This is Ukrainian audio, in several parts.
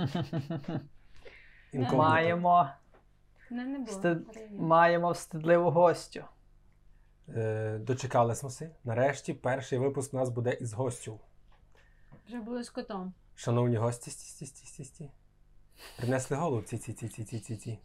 Маємо, Не, не було. Стид- маємо встидливу гостю. Е, дочекались ми. Нарешті перший випуск у нас буде із гостю. Вже було з котом. Шановні гості, сті, сті, сті, сті, сті. Принесли голубці, ці, ці, ці, ці, ці, ці. ці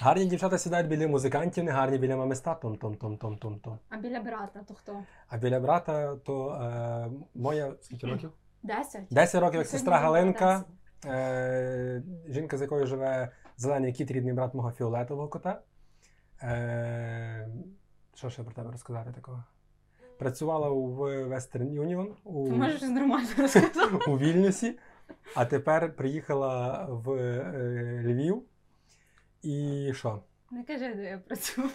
Гарні дівчата сідають біля музикантів, не гарні біля мами з татом, том, том, том, том, том. А біля брата то хто? А біля брата, то е, моя скільки років? Десять. 10 років, як сестра Галинка, 10. Е, жінка, з якою живе зелений кіт, рідний брат мого фіолетового кота. Е, що ще про тебе розказати такого? Працювала у Western Union у, Ти можеш нормально розказати. у Вільнюсі, а тепер приїхала в е, Львів. І що? Не кажи, де я працюю.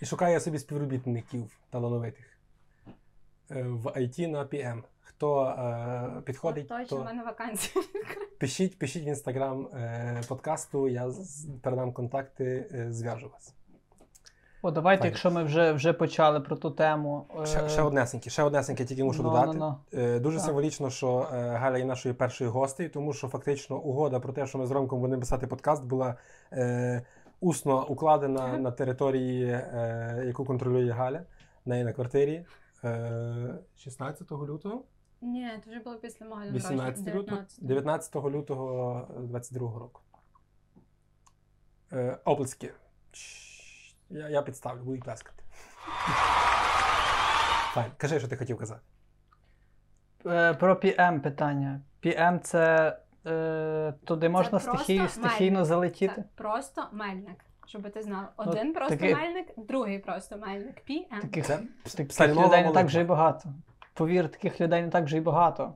І шукає собі співробітників талановитих е, в IT на PM. Хто е, підходить, Точно, в мене вакансія. пишіть, пишіть в інстаграм е, подкасту, я з- передам контакти, е, зв'яжу вас. О, давайте, Файно. якщо ми вже, вже почали про ту тему. Ще, е, ще однесеньке, ще однесеньке, тільки мушу ну, додати. ну, Е, Дуже Так. символічно, що е, Галя є нашою першою гостею, тому що фактично угода про те, що ми з Ромком будемо писати подкаст, була е, усно укладена на території, е, яку контролює Галя, в неї на квартирі. Е, 16 лютого, Ні, це вже було після мого дня 18 народження, лютого, 19. 19 лютого 22 року. Е, оплески. Чш, Я, я підставлю, будуть плескати. Файн, кажи, що ти хотів казати. е, Про PM питання. PM це е, туди можна просто стихій, стихійно мельник. залетіти. Це просто мельник. Щоб ти знав. Один просто такий- мельник, другий просто мельник. PM. Таких, Це таких псальмова людей не так вже й багато. Повір, таких людей не так вже й багато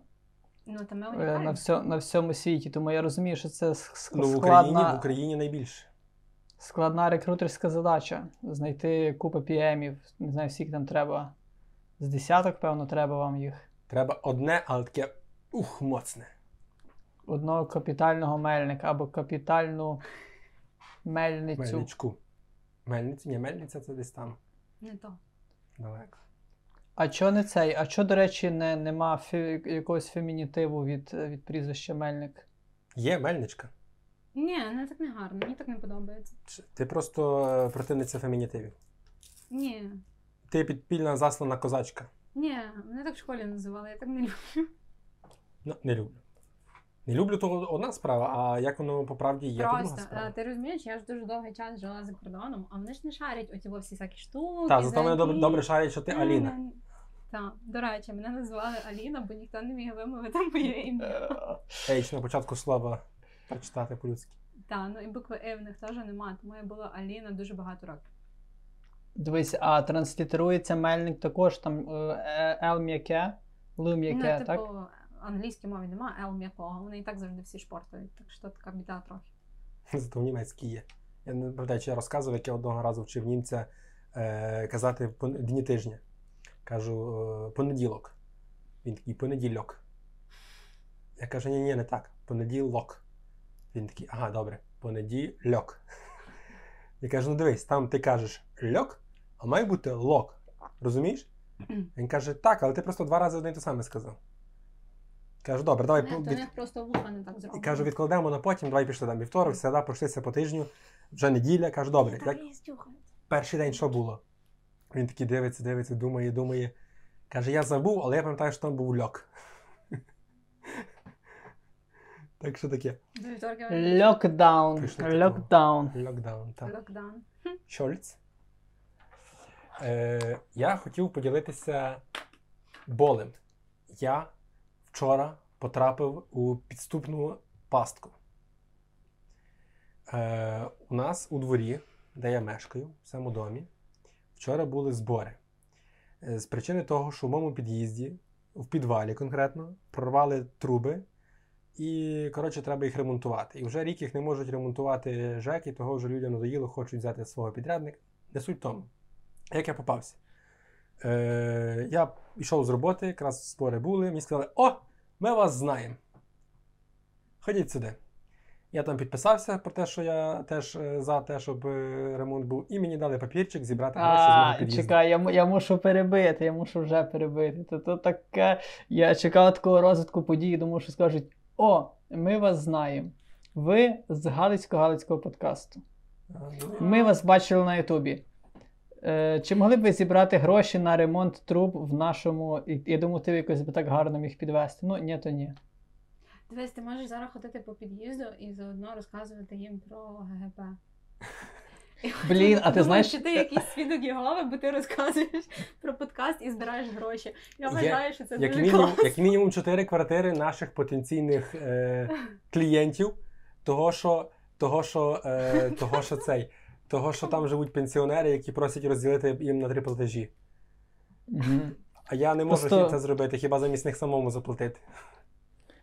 Ну, то ми е, на, всьо, на всьому світі. Тому я розумію, що це ск- ск- Ну, в Україні, в Україні найбільше. складна рекрутерська задача. Знайти купу PM-ів, не знаю, скільки там треба. З десяток, певно, треба вам їх. Треба одне, але таке ух, моцне. Одного капітального мельника або капітальну мельницю. Мельничку. Мельницю? Ні, мельниця це десь там Не то. далеко. А чо не цей? А чо, до речі, не, нема фі, якогось фемінітиву від, від прізвища Мельник? Є мельничка. Ні, не так не гарно, мені так не подобається. Чи- Ти просто е, противниця фемінітивів. Ні. Ти підпільна заслана козачка. Ні, мене так в школі називали, я так не люблю. Ну, не люблю. Не люблю, то одна справа, а як воно по правді є, то друга Просто, справа. е, ти розумієш, я ж дуже довгий час жила за кордоном, а вони ж не шарять оці всі всякі штуки. Так, зато мене добре, добре шарять, що ти Аліна. Так, до речі, мене називали Аліна, бо ніхто не міг вимовити моє ім'я. Ейч на початку слова прочитати по-людськи. Так, ну і букви «и» в них теж немає, тому я була Аліна дуже багато років. Дивись, а транслітерується мельник також там е, е, Л м'яке, Л м'яке, ну, так? Англійській мові немає Л м'якого, вони і так завжди всі шпортують, так що така біда трохи. Зато в німецькій є. Я не пам'ятаю, чи я розказував, як я одного разу вчив німця е, казати пон- дні тижня. Кажу е, понеділок. Він такий понедільок. Я кажу, ні, ні, не так. Понеділок. Він такий, ага, добре, понедільок. Я кажу, ну дивись, там ти кажеш льок, а має бути лок. Розумієш? Він каже, так, але ти просто два рази одне й те саме сказав. Кажу, добре, давай Ні, від- них просто вуха не так і зроблено. кажу, відкладемо на потім, давай пішли там вівторок, середа, пройшлися по тижню, вже неділя. Кажу, добре, як перший день що було? Він такий дивиться, дивиться, думає, думає. Каже, я забув, але я пам'ятаю, що там був льок. Так що таке? До Локдаун. Локдаун. Локдаун. Так. локдаун. Шольц. Е, я хотів поділитися болем. Я вчора потрапив у підступну пастку. Е, у нас у дворі, де я мешкаю, в цьому домі, вчора були збори. Е, з причини того, що в моєму під'їзді, в підвалі конкретно, прорвали труби. І, коротше, треба їх ремонтувати. І вже рік їх не можуть ремонтувати ЖЕК, і того вже людям надоїло, хочуть взяти свого підрядника. Не суть тому. Як я попався? Е, я йшов з роботи, якраз збори були, мені сказали: О, ми вас знаємо. Ходіть сюди. Я там підписався про те, що я теж е, за те, щоб е, ремонт був, і мені дали папірчик зібрати гроші з мого під'їзду. чекай, я, я мушу перебити, я мушу вже перебити. То, то таке. Я чекав такого розвитку подій, думав, що скажуть: О, ми вас знаємо. Ви з Галицько-Галицького подкасту. Ну, Ми вас бачили на Ютубі. Е, чи могли б ви зібрати гроші на ремонт труб в нашому. Я думаю, ти якось би так гарно міг підвести. Ну, ні, то ні. Дивись, ти можеш зараз ходити по під'їзду і заодно розказувати їм про ГГП. Блін, а ти думають, знаєш- що ти якийсь свідок Єгови, бо ти розказуєш про подкаст і збираєш гроші. Я Є- вважаю, що це Як дуже мінімум, класно. як мінімум 4 квартири наших потенційних е, клієнтів, того, що, того, що, е, того, що цей, того, що там живуть пенсіонери, які просять розділити їм на три платежі. А я не можу Просто- це зробити, хіба замість них самому заплатити.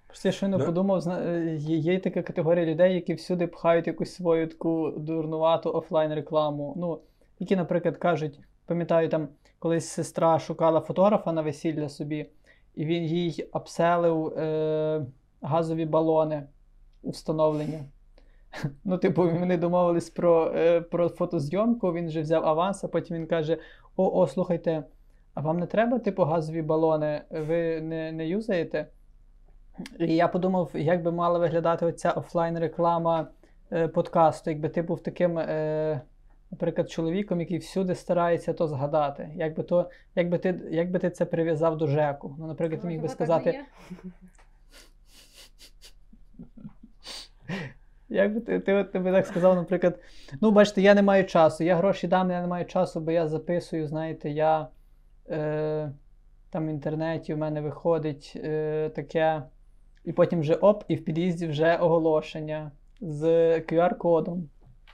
Просто я щойно Да. подумав, е, є, є така категорія людей, які всюди пхають якусь свою таку дурнувату офлайн рекламу. Ну, які, наприклад, кажуть, пам'ятаю, там колись сестра шукала фотографа на весілля собі, і він їй обселив е, газові балони у встановлення. Ну, типу, вони домовились про, е, про фотозйомку, він вже взяв аванс, а потім він каже: О, о, слухайте, а вам не треба, типу, газові балони? Ви не, не юзаєте? І я подумав, як би мала виглядати оця офлайн-реклама е, подкасту, якби ти був таким, е, наприклад, чоловіком, який всюди старається то згадати. Якби, то, якби, ти, якби ти це прив'язав до ЖЕКу. Ну, наприклад, ти міг би сказати? як би ти, ти, ти би так сказав, наприклад, ну, бачите, я не маю часу, я гроші дам, я не маю часу, бо я записую, знаєте, я е, там в інтернеті в мене виходить е, таке, і потім вже оп, і в під'їзді вже оголошення з QR-кодом.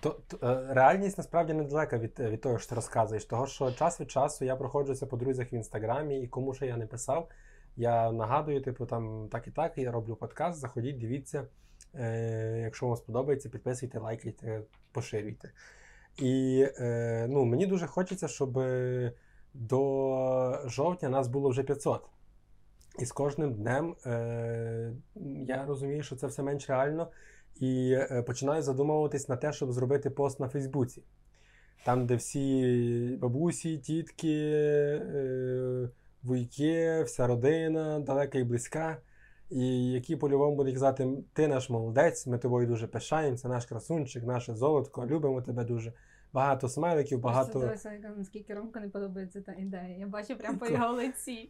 То, то, е, реальність насправді недалека від, від того, що ти розказуєш. Того, що час від часу я проходжуся по друзях в інстаграмі, і кому що я не писав, я нагадую, типу, там так і так, я роблю подкаст, заходіть, дивіться. Е, якщо вам сподобається, підписуйте, лайкайте, поширюйте. І е, ну, мені дуже хочеться, щоб до жовтня нас було вже 500. І з кожним днем е, я розумію, що це все менш реально. І е, починаю задумуватись на те, щоб зробити пост на Фейсбуці. Там, де всі бабусі, тітки, е, вуйки, вся родина, далека і близька, і які по-любому будуть казати: ти наш молодець, ми тобою дуже пишаємося, наш красунчик, наше золотко, любимо тебе дуже. Багато смайликів, багато. Дивися, наскільки Ромка не подобається та ідея. Я бачу прямо по його лиці.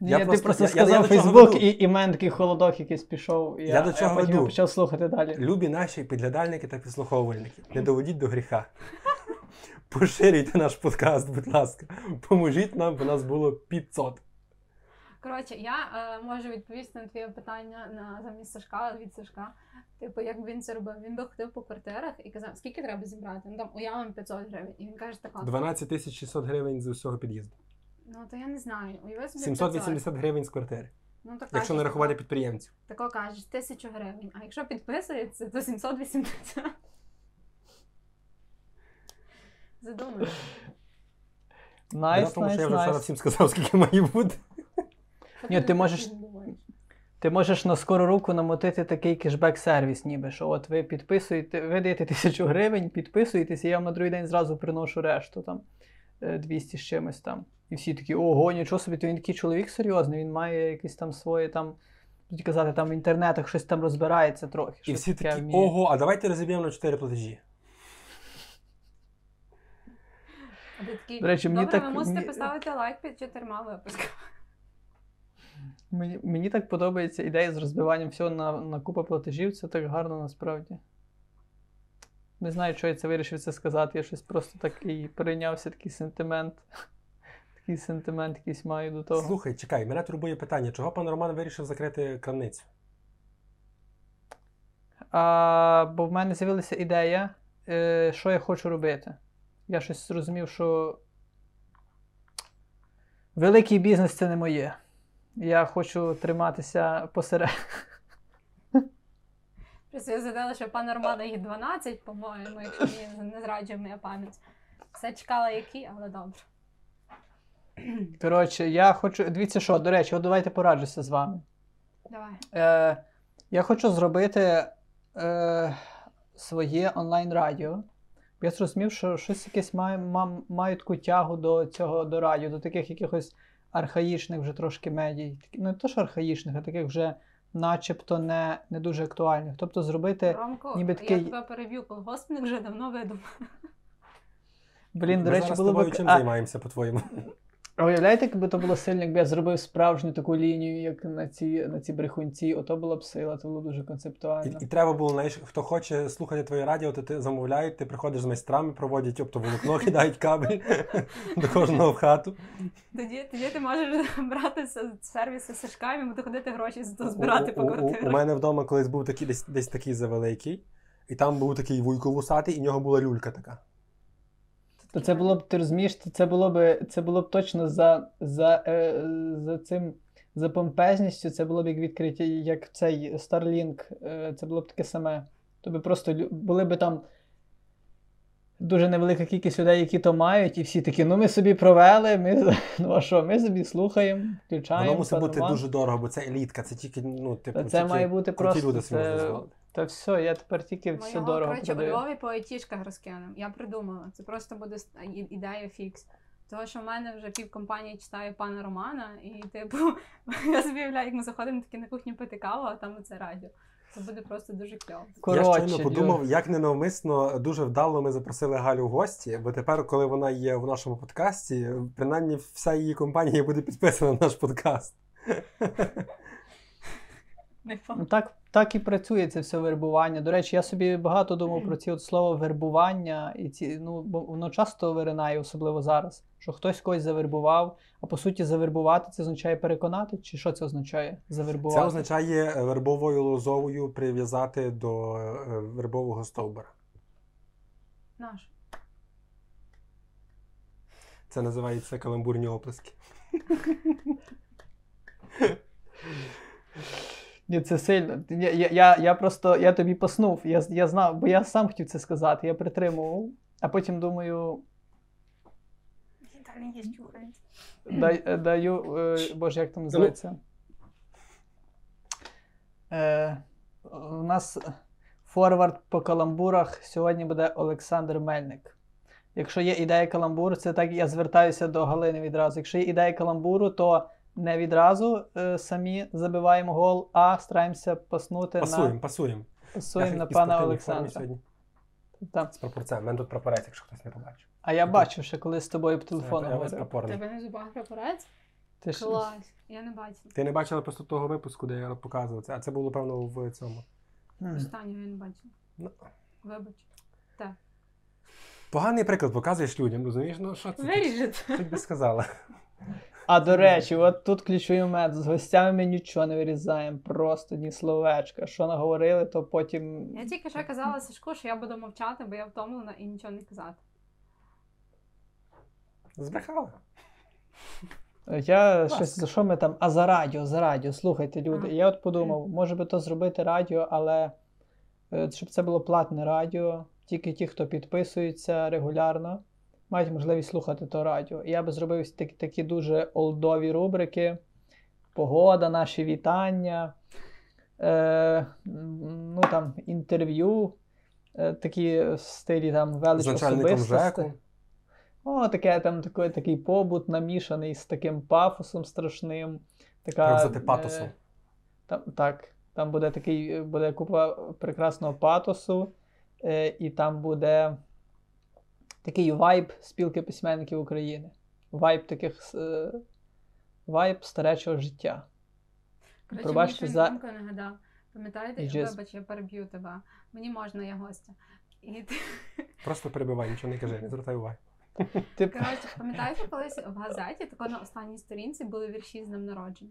Ні, Я ти просто- просто я- я- сказав я Фейсбук, і, і мене такий холодок якийсь пішов. І Я я, до чого я потім веду. почав слухати далі. Любі наші підглядальники та підслуховувальники, не доведіть до гріха. Поширюйте наш подкаст, будь ласка. Поможіть нам, бо нас було 500. Коротше, я е, можу відповісти на твоє питання на замість Сашка від Сашка. Типу, як він це робив? Він би ходив по квартирах і казав, скільки треба зібрати? Ну там уявимо 500 гривень. І він каже, така. 12 тисяч 600 гривень з усього під'їзду. Ну то я не знаю. Уяви собі 780 гривень з квартири. Ну, то Якщо кажеш, не рахувати підприємців. Тако кажеш, тисячу гривень. А якщо підписується, то 780. Задумай. Nice, тому що nice, я вже вчора всім сказав, скільки має бути. Ні, ти можеш- Ти можеш на скору руку намутити такий кешбек-сервіс, ніби що от ви підписуєте, ви даєте тисячу гривень, підписуєтесь, і я вам на другий день зразу приношу решту там е, 200 з чимось там. І всі такі, ого, нічого собі, то він такий чоловік серйозний, він має якесь там своє там. Будуть казати, там в інтернетах щось там розбирається трохи. І всі таке такі, вміє». ого, а давайте розіб'ємо на 4 платежі. До речі, мені Добре, так- ви мусите мені- поставити лайк під чотирма випусками. Мені, мені так подобається ідея з розбиванням всього на, на купу платежів, це так гарно насправді. Не знаю, що я це вирішив це сказати. Я щось просто такий перейнявся, такий сентимент. Такий сентимент якийсь маю до того. Слухай, чекай, мене турбує питання, чого пан Роман вирішив закрити крамницю? А, бо в мене з'явилася ідея, е, що я хочу робити. Я щось зрозумів, що великий бізнес це не моє. Я хочу триматися посеред. Просто я згадала, що пана Романа їх 12, по-моєму, якщо не зраджує моя пам'ять. Все чекала які, але добре. Коротше, я хочу. Дивіться, що, до речі, от давайте пораджуся з вами. Давай. Е, я хочу зробити е, своє онлайн-радіо. Я зрозумів, що щось якесь має, маю таку тягу до цього до радіо, до таких якихось архаїчних вже трошки медій. Ну, не то, що архаїчних, а таких вже начебто не, не дуже актуальних. Тобто зробити. Ромко, ніби такий- я тебе переб'ю, колгоспник вже давно видумав. Блін, до Ми речі, було б. чим А, займаємося, по-твоєму? А уявляєте, якби то було сильно, якби я зробив справжню таку лінію, як на ці, на ці брехунці, ото була б сила, це було дуже концептуально. і треба було, знаєш, хто хоче слухати твоє радіо, то ти замовляють, ти приходиш з майстрами, проводять оптоволокно, кидають кабель до кожного в хату. Тоді, тоді ти можеш брати сервіси Сашка і йому доходити гроші збирати У- по у, у, у мене вдома колись був такий десь, десь такий завеликий, і там був такий вуйко вусатий, і в нього була люлька така. То це було б, ти розумієш, то це було б, це було б точно за, за, е, за цим. За помпезністю це було б як відкриття, як цей Starlink, е, це було б таке саме. Тобі просто були б там дуже невелика кількість людей, які то мають, і всі такі, ну ми собі провели, ми, ну а що, ми собі слухаємо, включаємо. Воно мусить бути дуже дорого, бо це елітка, це тільки, ну, типу, це тільки має бути просто. люди Це... Та все, я тепер тільки все його, дорого коротше, у. Львові по айтішках розкинемо. Я придумала. Це просто буде ідея фікс. Тому що в мене вже пів компанії читає пана Романа, і типу, я собі уявляю, як ми заходимо таки на кухню пити каву, а там оце радіо. Це буде просто дуже кльово. Я Коротше, щойно Лю- подумав, як ненавмисно дуже вдало ми запросили Галю в гості, бо тепер, коли вона є в нашому подкасті, принаймні вся її компанія буде підписана на наш подкаст. Не Ну, Так, так і працює це все вербування. До речі, я собі багато думав про ці от слово вербування, і ці, ну, бо воно часто виринає, особливо зараз, що хтось когось завербував, а по суті, завербувати це означає переконати, чи що це означає? Завербувати. Це означає вербовою лозовою прив'язати до е, вербового стовбура. Наш. Це називається каламбурні оплески. Ні, це сильно. Я, я, я, просто я тобі поснув. Я, я знав, бо я сам хотів це сказати, я притримував, а потім думаю. Дай, е, даю, е, боже, як там називається? Е, у нас форвард по каламбурах сьогодні буде Олександр Мельник. Якщо є ідея каламбуру, це так я звертаюся до Галини відразу. Якщо є ідея каламбуру, то не відразу е, самі забиваємо гол, а стараємося паснути Пасуємо, на, пасуємо. пасуємо на пана Олександра. Там. З прапорцем. У мене тут прапорець, якщо хтось не побачив. А я бачив, що коли з тобою по телефону я говорив. прапорний. Тебе на зубах прапорець? Ти ж- Клас. Я не бачила. Ти не бачила просто того випуску, де я показував це, а це було, певно, в цьому. М. Останнього я не бачила. Ну. Вибач. Поганий приклад показуєш людям, розумієш? Ну що це? Виріжете. Що би сказала? А до речі, от тут ключовий момент. З гостями ми нічого не вирізаємо, просто ні словечка. Що наговорили, то потім. Я тільки що казала Сашку, що я буду мовчати, бо я втомлена і нічого не казати. Збрехала. Я Клас. щось за що ми там. А за радіо, за радіо, слухайте, люди. Ага. Я от подумав, може би то зробити радіо, але е, щоб це було платне радіо, тільки ті, хто підписується регулярно, мають можливість слухати то радіо. І я би зробив такі, такі дуже олдові рубрики. Погода, наші вітання, е, ну там інтерв'ю, е, такі в стилі там велич. ЖЕКу. О, таке там такий, такий побут намішаний з таким пафосом страшним. Така, патосом. е, Там, так, там буде такий, буде купа прекрасного патосу, е, і там буде такий вайб спілки письменників України. Вайб таких е, вайб старечого життя. Коротше, Пробачте за- за... нагадав. Пам'ятаєте, Джез. вибач, я переб'ю тебе. Мені можна, я гостя. І ти Просто перебивай, нічого не кажи, не звертай уваги. Ти коротше, пам'ятаєте, колись в газеті тако на останній сторінці були вірші з днем народження.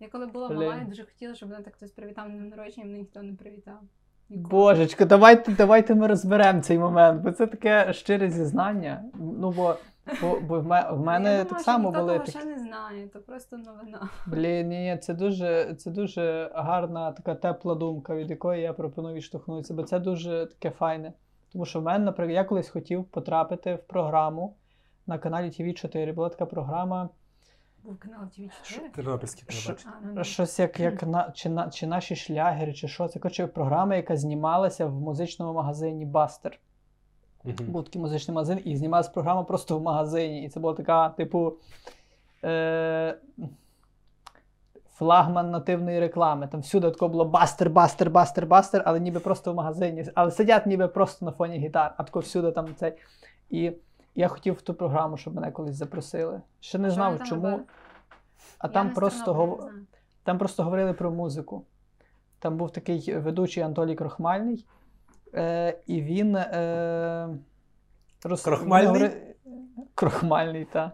Я коли була мала, я дуже хотіла, щоб мене так хтось привітав днем народження, мене ніхто не привітав. Божечко, давайте, давайте ми розберемо цей момент, бо це таке щире зізнання. Ну, бо, бо, бо в, ме- в мене я так само що були такі. ще не знає, то просто новина. Блін, ні, ні, це дуже, це дуже гарна така тепла думка, від якої я пропоную відштовхнутися, бо це дуже таке файне. Тому що в мене, наприклад, я колись хотів потрапити в програму на каналі TV4. Була така програма, Був канал TV4. Тернопільський Що- телебачення. А, ну, щось як, як на, чи, на, чи наші шлягери, чи що. Це коротше програма, яка знімалася в музичному магазині Бастер. Мгм. Був такий музичний магазин, і знімалася програма просто в магазині. І це була така, типу. Е- флагман нативної реклами. Там всюди тако було бастер, бастер, бастер, бастер, але ніби просто в магазині. Але сидять ніби просто на фоні гітар, а тако всюди там цей. І я хотів в ту програму, щоб мене колись запросили. Ще не знав чому. робили? А Я там просто гов... там просто говорили про музику. Там був такий ведучий Анатолій Крохмальний, е, і він. Е, роз... Крохмальний? він говори- Крохмальний, так.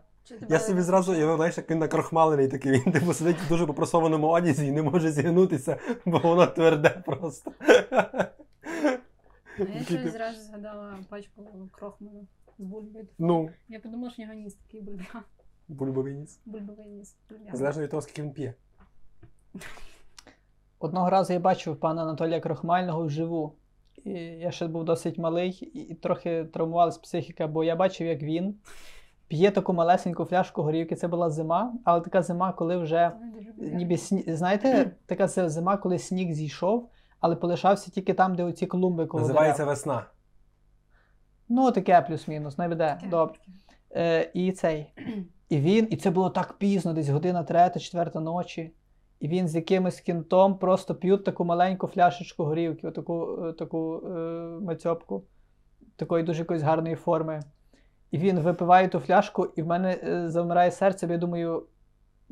Я собі зразу уявив, знаєш, як він накрохмалений такий, він типу сидить в дуже попросованому одязі і не може зігнутися, бо воно тверде просто. Я Такий, щось типу, зразу згадала пачку крохмалу з бульбою. Ну, Я подумала, що в нього ніс такий бульба. бульбовий ніс. Бульбовий ніс. Залежно від того, скільки він п'є. Одного разу я бачив пана Анатолія Крохмального вживу. І я ще був досить малий і, трохи травмувалась психіка, бо я бачив, як він п'є таку малесеньку фляжку горівки. Це була зима, але така зима, коли вже ніби сні... знаєте, така зима, коли сніг зійшов, але полишався тільки там, де оці клумби коло Називається дерев. весна. Ну, таке плюс-мінус, найведе. Таке. Добре. Е, і цей. І він, і це було так пізно, десь година третя, четверта ночі. І він з якимось кінтом просто п'ють таку маленьку фляшечку горівки, таку, таку е, мацьопку, такої дуже якоїсь гарної форми. І він випиває ту фляжку, і в мене е, завмирає серце, бо я думаю,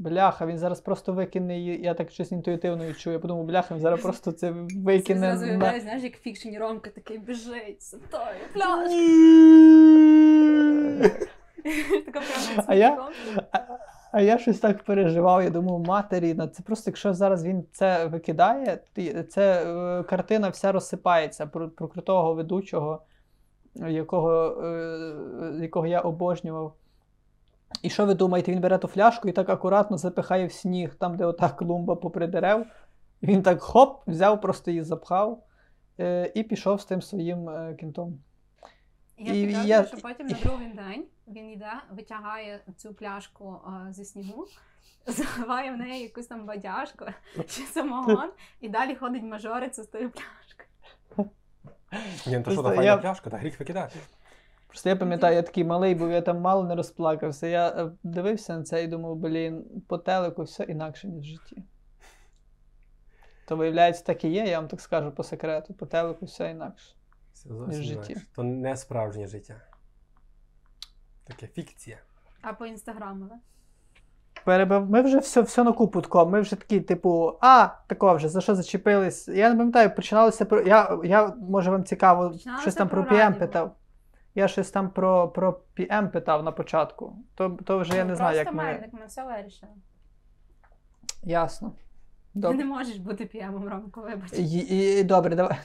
бляха, він зараз просто викине її. Я так щось інтуїтивно відчую. Я подумав, бляха, він зараз просто це Це викине. зразу на- уявляю, знаєш, як фікшені Ромка такий біжить, з тою пляшкою. А я- А, я щось так переживав. Я думав, матері, ну це просто якщо зараз він це викидає, це е, картина вся розсипається про, про крутого ведучого, якого, е, якого я обожнював. І що ви думаєте, він бере ту фляжку і так акуратно запихає в сніг, там, де ота клумба попри дерев. Він так хоп, взяв, просто її запхав е, і пішов з тим своїм е, кінтом. Я І підказую, я- що потім на другий день він йде, витягає цю пляшку а, зі снігу, заливає в неї якусь там бадяжку чи самогон, і далі ходить мажориться з тою пляшкою. Ні, то що та файна я- пляшка, та гріх викидати. Просто я пам'ятаю, я такий малий був, я там мало не розплакався. Я е, дивився на це і думав, блін, по телеку все інакше, ніж в житті. То виявляється, так і є, я вам так скажу по секрету, по телеку все інакше. Це зовсім в житті. інакше. То не справжнє життя. Таке фікція. А по інстаграму, ви? Перебив... Ми вже все, все на купу тако. Ми вже такі, типу, а, тако вже, за що зачепились. Я не пам'ятаю, починалося про. Я, я може вам цікаво, Починалося щось там про про PM радіо. питав. Я щось там про, про PM питав на початку. То, то вже я Ну, не знаю, як мельник, ми все вирішили. Ясно. Ти не можеш бути п'ємом, Ромко, вибач. І, і, добре, давай.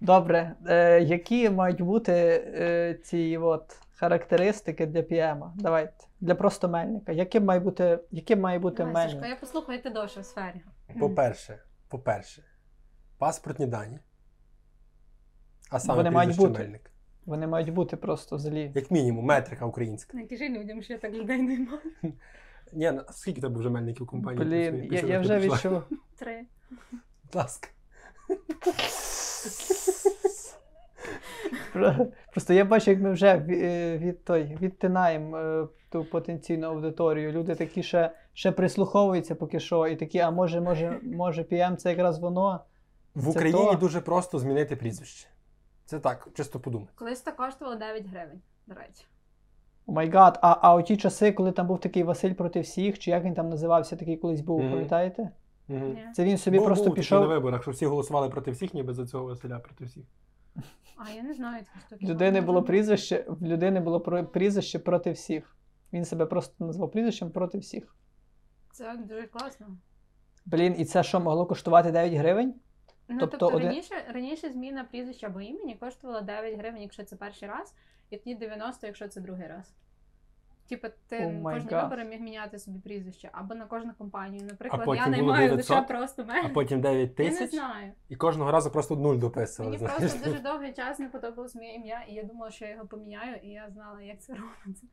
Добре. Е, які мають бути е, ці от характеристики для PM? Давайте. Для просто мельника. Яким має бути, яким має бути Давай, мельник? Сашко, я послухаю, ти довше в сфері. По-перше, по-перше, паспортні дані. А саме Вони мають бути. Мельник. Вони мають бути просто злі. Як мінімум, метрика українська. Не кажи людям, що я так людей не маю. Ні, ну, скільки тебе вже мельників в компанії? Блін, я, Після я вже відчув. Три. Будь ласка. Просто я бачу, як ми вже ві- е, від, той, відтинаємо е, ту потенційну аудиторію. Люди такі ще, ще прислуховуються поки що, і такі, а може, може, може, PM це якраз воно. В Це Україні то. дуже просто змінити прізвище. Це так, чисто подумати. Колись це коштувало 9 гривень, до речі. Oh my God, а, а оті часи, коли там був такий Василь проти всіх, чи як він там називався, такий колись був, Мгм. пам'ятаєте? Угу. Ні. Це він собі був, просто був пішов. на виборах, що всі голосували проти всіх, ніби за цього Василя проти всіх. А я не знаю В людини було прізвище, в людини було про- прізвище проти всіх. Він себе просто назвав прізвищем проти всіх. Це дуже класно. Блін, і це що могло коштувати 9 гривень? Ну, Тобто тобто, один- раніше, раніше зміна прізвища або імені коштувала 9 гривень, якщо це перший раз, і тоді 90, якщо це другий раз. Типа, ти Oh кожні God. вибори міг міняти собі прізвище або на кожну компанію. Наприклад, потім я не було маю 900, лише просто А потім 9 Я не тисяч, знаю. і кожного разу просто нуль дописували. Мені просто дуже довгий час не подобалось моє ім'я, і я думала, що я його поміняю, і я знала, як це робиться.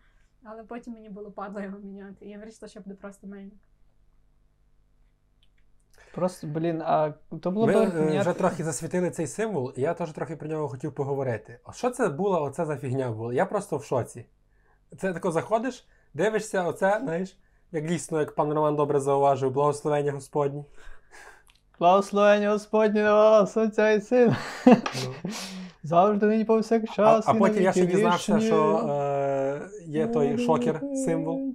Але потім мені було падло його міняти. І я вирішила, що буде просто мельник. Просто, блін, а то було Ми б е, вже трохи засвітили цей символ, і я теж трохи про нього хотів поговорити. А що це була оце за фігня була? Я просто в шоці. Це тако заходиш, дивишся, оце, знаєш, Як дійсно, як пан Роман добре зауважив, благословення Господні. Благословення Господнє на вас, Отця і Сина. Ну. Завжди нині повсякчас. а на потім я ще дізнався, що е, є той шокер символ.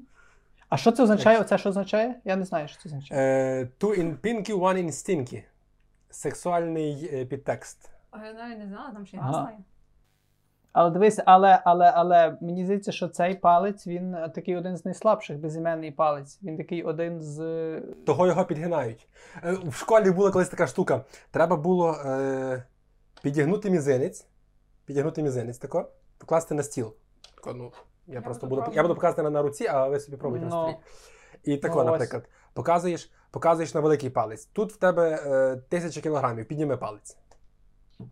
А що це означає? Оце що означає? Я не знаю, що це означає. Е, two in pinky, one in stinky. Сексуальний е, підтекст. Я навіть не знала, там ще я Ага. знаю. Але дивись, але, але, але мені здається, що цей палець він е, такий один з найслабших, безіменний палець. Він такий один з. е, Того його підгинають. Е, в школі була колись така штука. Треба було е, підігнути мізинець. Підігнути мізинець тако, покласти на стіл. Тако, ну, я, Я просто буду буду, я буду показувати на, на руці, а ви собі пробуйте на Ну. столі. І тако, Ну, ось. наприклад, показуєш, показуєш на великий палець. Тут в тебе е, тисяча кілограмів, підніми палець.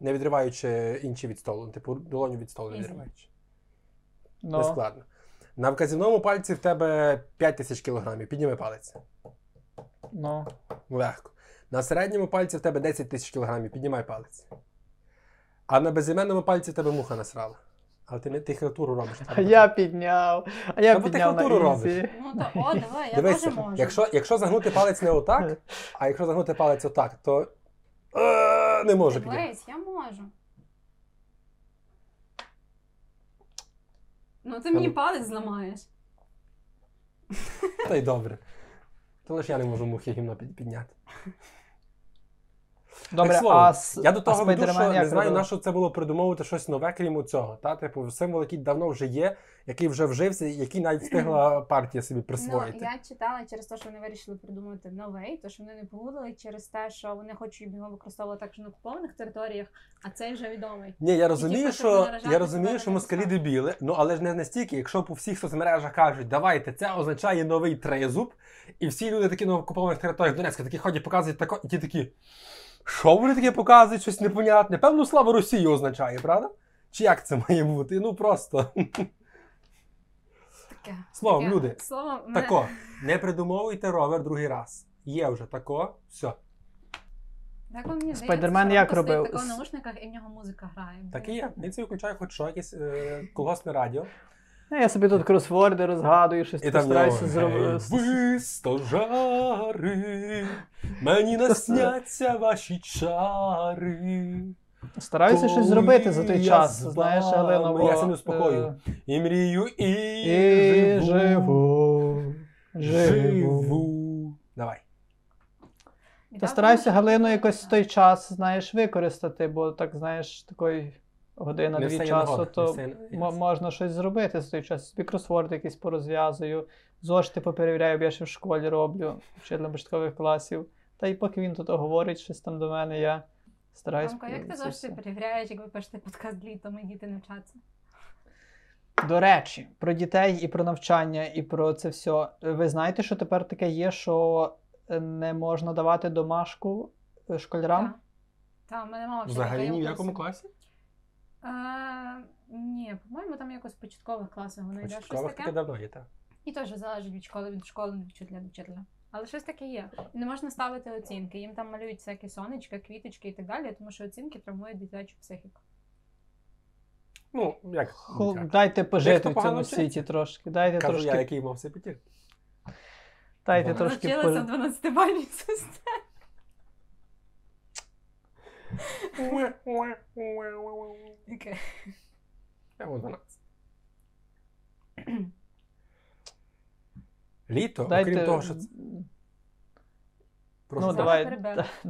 Не відриваючи інші від столу, типу долоню від столу не відриваючи. Ну, Нескладно. На вказівному пальці в тебе 5 тисяч кілограмів, підніми палець. ну. Легко. На середньому пальці в тебе 10 тисяч кілограмів, піднімай палець. А на безіменному пальці в тебе муха насрала. Але ти не ти халтуру робиш. А я підняв. А я Та бо ти підняв на халтуру. Ну то, о, давай, я Дивися, теж можу. якщо, якщо загнути палець не отак, а якщо загнути палець отак, то е, не може підняти. Дивись, я можу. Ну ти мені ну. палець зламаєш. Та й добре. То лише я не можу мухи гімно під- підняти. Добре, Так, словом, а с- Я до а того веду, що не знаю, робив? на що це було придумовувати щось нове, крім цього. Та? Типу, символ, який давно вже є, який вже вжився, який навіть встигла партія собі присвоїти. Ну, я читала через те, що вони вирішили придумати новий, то що вони не погодили через те, що вони хочуть його використовувати також на окупованих територіях, а цей вже відомий. Ні, я розумію, що я розумію, що москалі дебіли, ну але ж не настільки, якщо по всіх соцмережах кажуть, давайте, це означає новий тризуб, і всі люди такі на окупованих територіях Донецька такі ходять, показують тако, і ті такі. Що вони таке показують, щось непонятне? Певно, слава Росії означає, правда? Чи як це має бути? Ну просто. Таке. Словом, таке. люди, Словом, Тако, не придумовуйте ровер другий раз. Є вже тако, все. Так мені Спайдермен як робив? тако в наушниках і в нього музика грає. Так і є. Він собі включає хоч що, якесь е, колгоспне радіо. Ну, Я собі тут кросворди розгадую, щось І там постараюся «Гей, зробити. Ви стожари, мені насняться ваші чари. Стараюся щось зробити за той час. Знаєш, бо, Я себе успокою. І мрію, і, е, І живу. живу. Давай. Та стараюся Галину якось той час, знаєш, використати, бо так, знаєш, такої Не година-дві часу, то можна щось зробити за той час. Собі кросворд якийсь порозв'язую, зошити поперевіряю, бо я ще в школі роблю, вчителем початкових класів. Та й поки він тут говорить щось там до мене, я стараюсь. Ромко, як ти це перевіряєш, як ви пишете подкаст літом і діти не вчаться? До речі, про дітей і про навчання, і про це все. Ви знаєте, що тепер таке є, що е, не можна давати домашку е, школярам? Так. Так, мене мама Взагалі ні в якому класі? Е, ні, по-моєму, там якось в початкових класах воно йде щось Початкових таке таке. давно є, так. І теж залежить від школи, від школи, від вчителя до вчителя. Але щось таке є. І не можна ставити оцінки. Їм там малюють всякі сонечка, квіточки і так далі, тому що оцінки травмують дитячу психіку. Ну, як дитяче. Дайте пожити Дехто в погано цьому вчиться. світі трошки. Дайте Кажу трошки, я, який мав все п'ятір. дайте Вона трошки Навчилася в 12-бальній системі. Яке? Я вон 12. Літо, Дайте... окрім того, що це. Прошу, Ну, прошу, давай.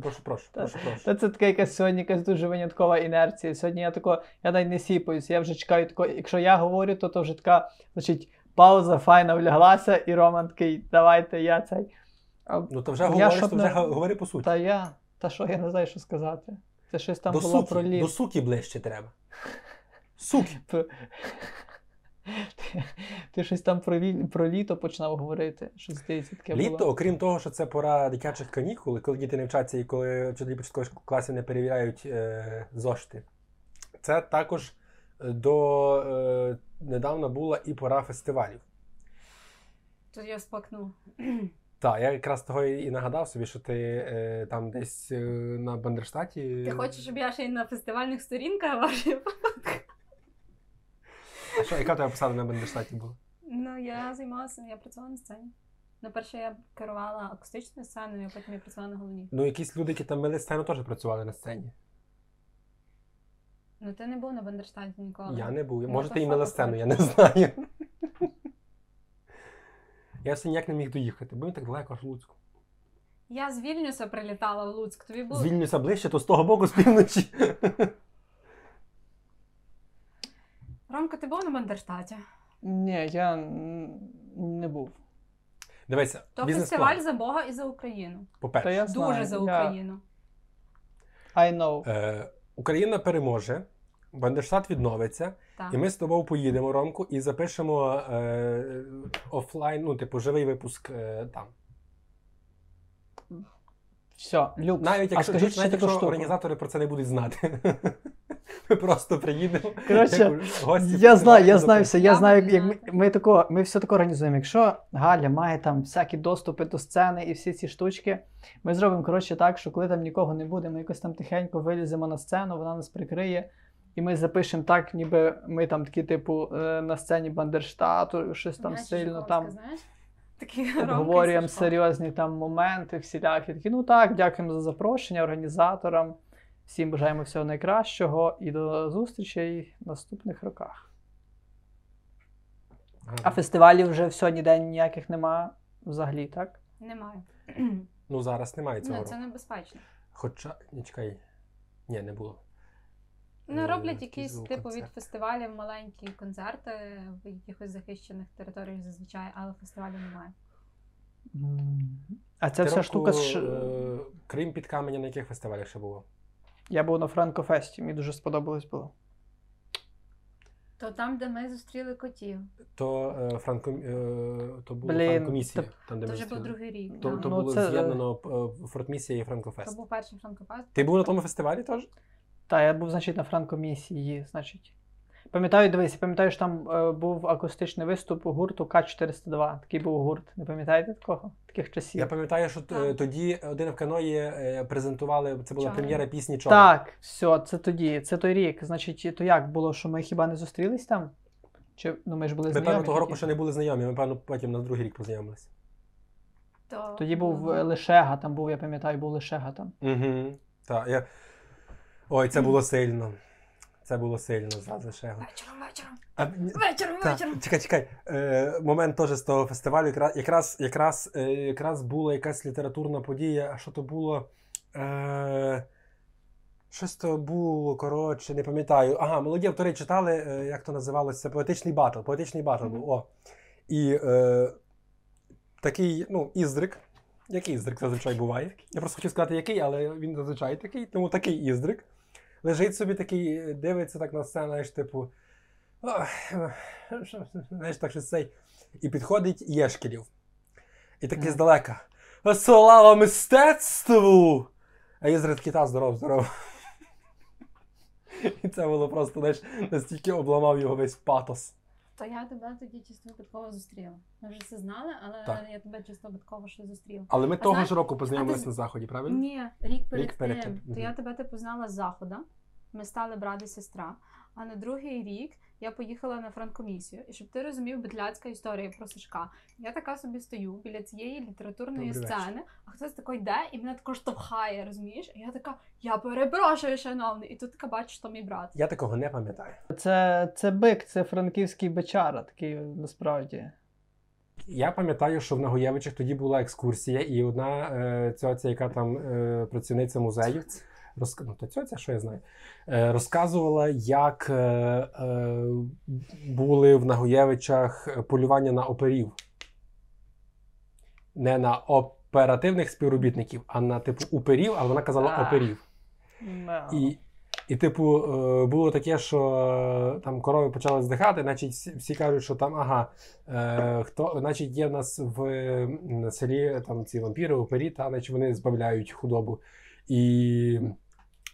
прошу, прошу, Та- прошу, прошу. Та це така якась сьогодні якась дуже виняткова інерція. Сьогодні я тако, я навіть не сіпаюсь, я вже чекаю тако, якщо я говорю, то то вже така, значить, пауза файна вляглася, і Роман такий, давайте я цей. А, Ну то вже говориш, то вже не- говори по суті. Та я, та що, я не знаю, що сказати. Це щось там до, було суки, про ліс. до суки ближче треба. Суки. Ти, ти щось там про, про літо починав говорити. Щось здається, таке Літо, було. окрім того, що це пора дитячих канікул, коли діти не вчаться і коли вчителі початкових класів не перевіряють е, зошити. Це також е, до е, недавно була і пора фестивалів. Тут я спакнув. Так, я якраз того і нагадав собі, що ти е, там десь е, на Бандерштаті. Ти хочеш, щоб я ще й на фестивальних сторінках ваші? А що, яка тебе посада на Бандерштаті була? Ну, я займалася, я працювала на сцені. Ну, перше я керувала акустичною сценою, а потім я працювала на головній. Ну, якісь люди, які там мили сцену, теж працювали на сцені. Ну ти не був на Бандерштаті ніколи. Я не був. Ну, Може, ти і мила сцену, я не знаю. Я все ніяк не міг доїхати, бо він так далеко аж в Луцьку. Я з Вільнюса прилітала в Луцьк. Тобі було Звільнюся ближче, то з того боку з півночі. Ромко, ти був на Бандерштаті? Ні, я м, не був. Дивися, То бізнес-план. фестиваль за Бога і за Україну. Та По-перше, я Дуже знаю, за я- Україну. I know. е, Україна переможе, Бандерштат відновиться, Так. і ми з тобою поїдемо, Ромку, і запишемо е, офлайн, ну, типу, живий випуск е, там. Все, люкс. Навіть а якщо, скажіть ще навіть таку якщо штуку. організатори про це не будуть знати. Ми просто приїдемо. Коротше, як гості Я знаю, я знаю все. Я Я знаю, як ми, ми тако, ми все тако організуємо. Якщо Галя має там всякі доступи до сцени і всі ці штучки, ми зробимо коротше так, що коли там нікого не буде, ми якось там тихенько виліземо на сцену, вона нас прикриє. І ми запишемо так, ніби ми там такі, типу, е, на сцені Бандерштату, щось там Знаєш, сильно там знаєш? Такі обговорюємо серйозні там моменти, всілякі. Такі, ну так, дякуємо за запрошення організаторам. Всім бажаємо всього найкращого і до зустрічей в наступних роках. А фестивалів вже все ніде ніяких нема взагалі, так? Немає. Ну, зараз немає цього Ну, це небезпечно. Хоча, ні, чекай. Ні, не було. Ну, Е, роблять якісь типу від фестивалів маленькі концерти в якихось захищених територіях зазвичай, але фестивалів немає. А ця Ти, вся Ромку, штука з. е, Крим під каменем на яких фестивалях ще було? Я був на Франкофесті, мені дуже сподобалось було. То там, де ми зустріли котів, То, е, Франко, е, то була Блін, Франкомісія. та- Там, де то ми вже був зустріли. другий рік. То, да. то Ну, було це, е, з'єднано е, Фортмісія і То Франкофест. був перший франкофест. Ти був на тому фестивалі теж? Та, я був, значить, на Франкомісії, значить. Пам'ятаю, дивись, я пам'ятаю, що там е, був акустичний виступ гурту К-402. Такий був гурт. Не пам'ятаєте такого? Таких часів. Я пам'ятаю, що е, Так. тоді один в каної е, презентували, це була Чорний. прем'єра пісні Чорний. Так, все, це тоді, це той рік. Значить, то як було, що ми хіба не зустрілись там? Чи ну ми ж були Ми, знайомі? певно, того року тоді? ще не були знайомі, ми, певно, потім на другий рік познайомилися. То Тоді був е, Лишега, там був, я пам'ятаю, був Лишега там. Угу. Так, я... Ой, це було сильно. Це було сильно за. Вечором, вечором, А, вечором, та, вечором. чекай, чекай. Е, момент теж з того фестивалю. Якраз, якраз, якраз, е, якраз була якась літературна подія. А що то було? Е, щось то було, коротше, не пам'ятаю. Ага, молоді автори читали, е, як то називалося? Поетичний батл. Поетичний батл був. О. І е, такий, ну, іздрик. Який іздрик зазвичай буває. Я просто хотів сказати, який, але він зазвичай такий, тому такий іздрик. Лежить собі такий, дивиться так на сцену, знаєш, типу. Знаєш, так щось цей. І підходить Єшкілів. І такий здалека. Слава мистецтву! А Ізрик такий, та здоров, здоров. І це було просто, знаєш, настільки обламав його весь патос. То я тебе тоді чисто випадково зустріла. Ми вже це знали, але Так. я тебе чисто випадково ще зустріла. Але ми того знаєш- ж року познайомилися ти- на заході, правильно? Ні, рік перед Рік перед тим. тим, То я тебе типу знала з заходу. Ми стали брат і сестра. А на другий рік я поїхала на франкомісію. І щоб ти розумів, бедляцька історія про Сашка. Я така собі стою біля цієї літературної Добрий сцени, а хтось такий йде і мене також штовхає, розумієш? І я така, я перепрошую, шановний. І тут така бачиш, що мій брат. Я такого не пам'ятаю. Це, це бик, це франківський бичара, такий насправді. Я пам'ятаю, що в Нагоєвичах тоді була екскурсія, і одна е, цьоця, яка там е, працівниця музею, розк... ну, то цьоця, що я знаю, е, розказувала, як е, е, були в Нагоєвичах полювання на оперів. Не на оперативних співробітників, а на типу уперів, але вона казала оперів. І, і, типу, було таке, що там корови почали здихати, значить всі, кажуть, що там, ага, е, хто, значить, є в нас в м, селі там ці вампіри, опері, та значить вони збавляють худобу. І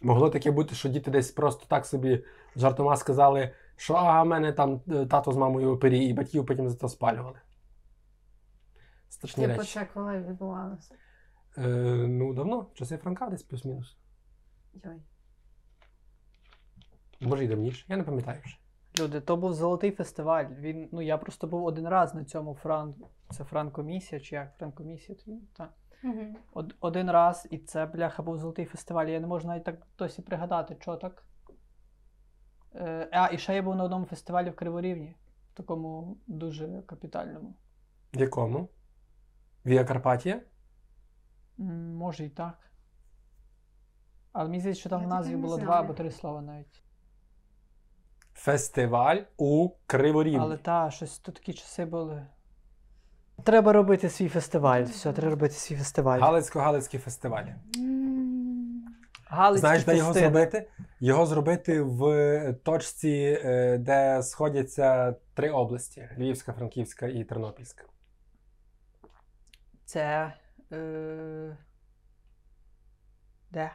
могло таке бути, що діти десь просто так собі жартома сказали, що в мене там е, тато з мамою опері, і батьків потім за то спалювали. Страшні Типу, речі. це коли відбувалося. Е, ну, давно, часи Франка десь плюс-мінус. Йой. Може, і давніше, я не пам'ятаю вже. Люди, то був золотий фестиваль. Він, ну я просто був один раз на цьому фран. Це франкомісія, чи як франкомісія? Так. Угу. Один раз, і це, бляха, був золотий фестиваль. Я не можу навіть так досі пригадати, що так. Е, а, і ще я був на одному фестивалі в Криворівні, такому дуже капітальному. В якому? Вія Карпатія? М, Може і так. Але мені здається, що там Я в таке назві не було два знаю. або три слова навіть. Фестиваль у Криворівні. Але та, щось то такі часи були. Треба робити свій фестиваль. Все, треба робити свій фестиваль. Галицько-Галицький фестиваль. Галицькі Знаєш, де його зробити? Його зробити в точці, е, де сходяться три області: Львівська, Франківська і Тернопільська. Це. Е... Де?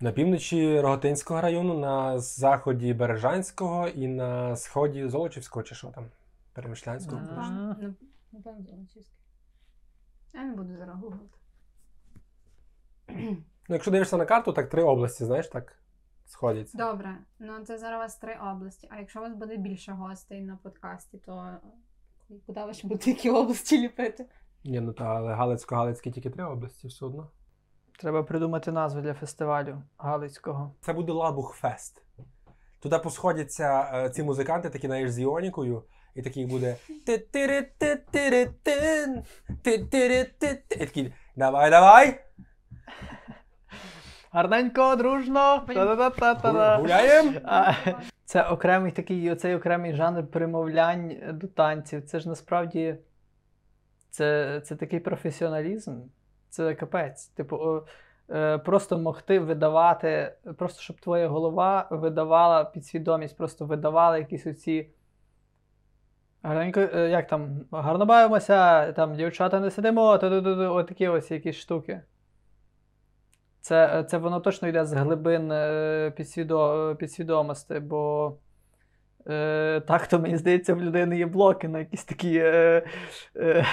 На півночі Роготинського району, на заході Бережанського і на сході Золочівського, чи що там? Перемишлянського. Ага. кажуть. Напевно, Золочівський. Я не буду зараз гуглити. Ну, якщо дивишся на карту, так три області, знаєш, так сходяться. Добре, ну це зараз у вас три області. А якщо у вас буде більше гостей на подкасті, то куди ви ще будете які області ліпити? Ні, ну та, але Галицько-Галицькі тільки три області, все одно. Треба придумати назву для фестивалю Галицького. Це буде Лабух Фест. Туди посходяться е, ці музиканти, такі знаєш, з іонікою, і такий буде. «Ти-тири-ти-тири-тин, ти-тири-ти-ти». І такий, давай, давай! Гарненько, дружно! Гуляємо! А, Це окремий такий, оцей окремий жанр примовлянь до танців. Це ж насправді це, це такий професіоналізм. Це капець. Типу, о, просто могти видавати, просто щоб твоя голова видавала підсвідомість, просто видавала якісь оці. Е, як там, гарно бавимося, там дівчата не сидимо, ту-ду-ду-ду, отакі ось якісь штуки. Це, це воно точно йде з глибин е, підсвідо, підсвідомості, бо е, так то мені здається, в людини є блоки на якісь такі, е, е,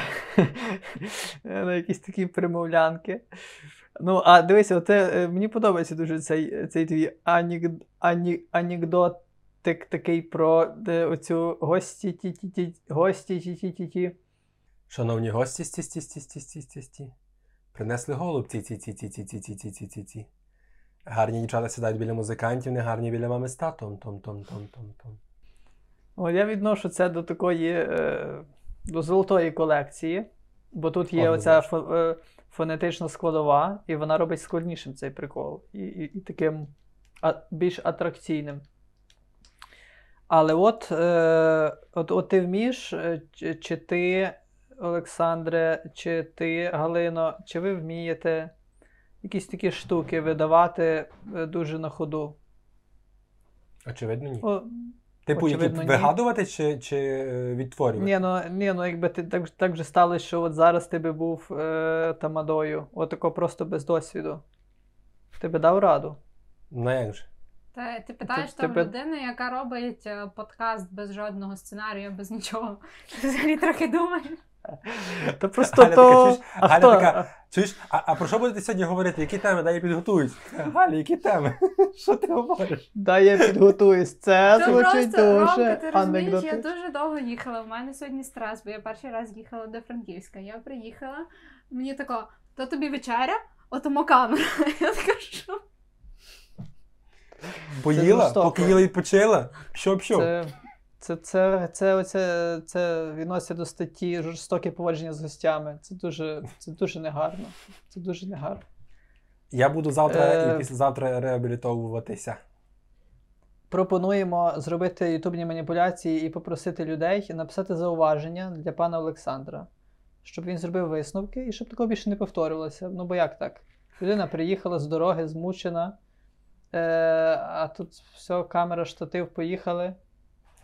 на якісь такі примовлянки. Ну, а дивися, оце, е, мені подобається дуже цей, цей твій анік, ані, анекдотик такий про де, оцю гості ті ті ті гості ті ті ті ті Шановні гості, сті сті сті сті сті сті сті Принесли голубці ці ці ці ці ці ці ці ці ці ці Гарні дівчата сідають біля музикантів, не гарні біля мами з татом. Том том том том том. О, я відношу це до такої е, до золотої колекції, бо тут є оця Однозначно. е, фонетична складова, і вона робить складнішим цей прикол. І, і, і таким а, більш атракційним. Але от, е, от, от ти вмієш, е, чи, чи ти, Олександре, чи ти, Галино, чи ви вмієте якісь такі штуки видавати е, дуже на ходу? Очевидно, ні. О, Типу, які ні. вигадувати чи, чи е, відтворювати? Ні, ну, ні, ну якби ти так, так же сталося, що от зараз ти би був е, тамадою, отако просто без досвіду. Ти би дав раду. Ну як же? Та ти питаєш Ти- там тебе- людини, яка робить е, подкаст без жодного сценарію, без нічого. Ти взагалі трохи думаєш. Та просто Галя то. така, чуєш? а Галя хто? така, Чуєш, а, а про що будете сьогодні говорити? Які теми? Дай я підготуюсь. Галя, які теми? Що ти говориш? Дай я підготуюсь. Це Це звучить просто, Ромка, дуже ти розумієш, я анекдотично. дуже довго їхала. В мене сьогодні стрес, бо я перший раз їхала до Франківська. Я приїхала, мені тако, то тобі вечеря, отому камера. Я така, що? Поїла, жорстоко. поки їла відпочила. Що що? Це, це, це, це, оце, це відноситься до статті жорстоке поводження з гостями. Це дуже, це дуже негарно. Це дуже негарно. Я буду завтра Е. і післязавтра реабілітовуватися. Пропонуємо зробити ютубні маніпуляції і попросити людей написати зауваження для пана Олександра, щоб він зробив висновки і щоб такого більше не повторювалося. Ну бо як так? Людина приїхала з дороги, змучена, е, а тут все, камера, штатив, поїхали.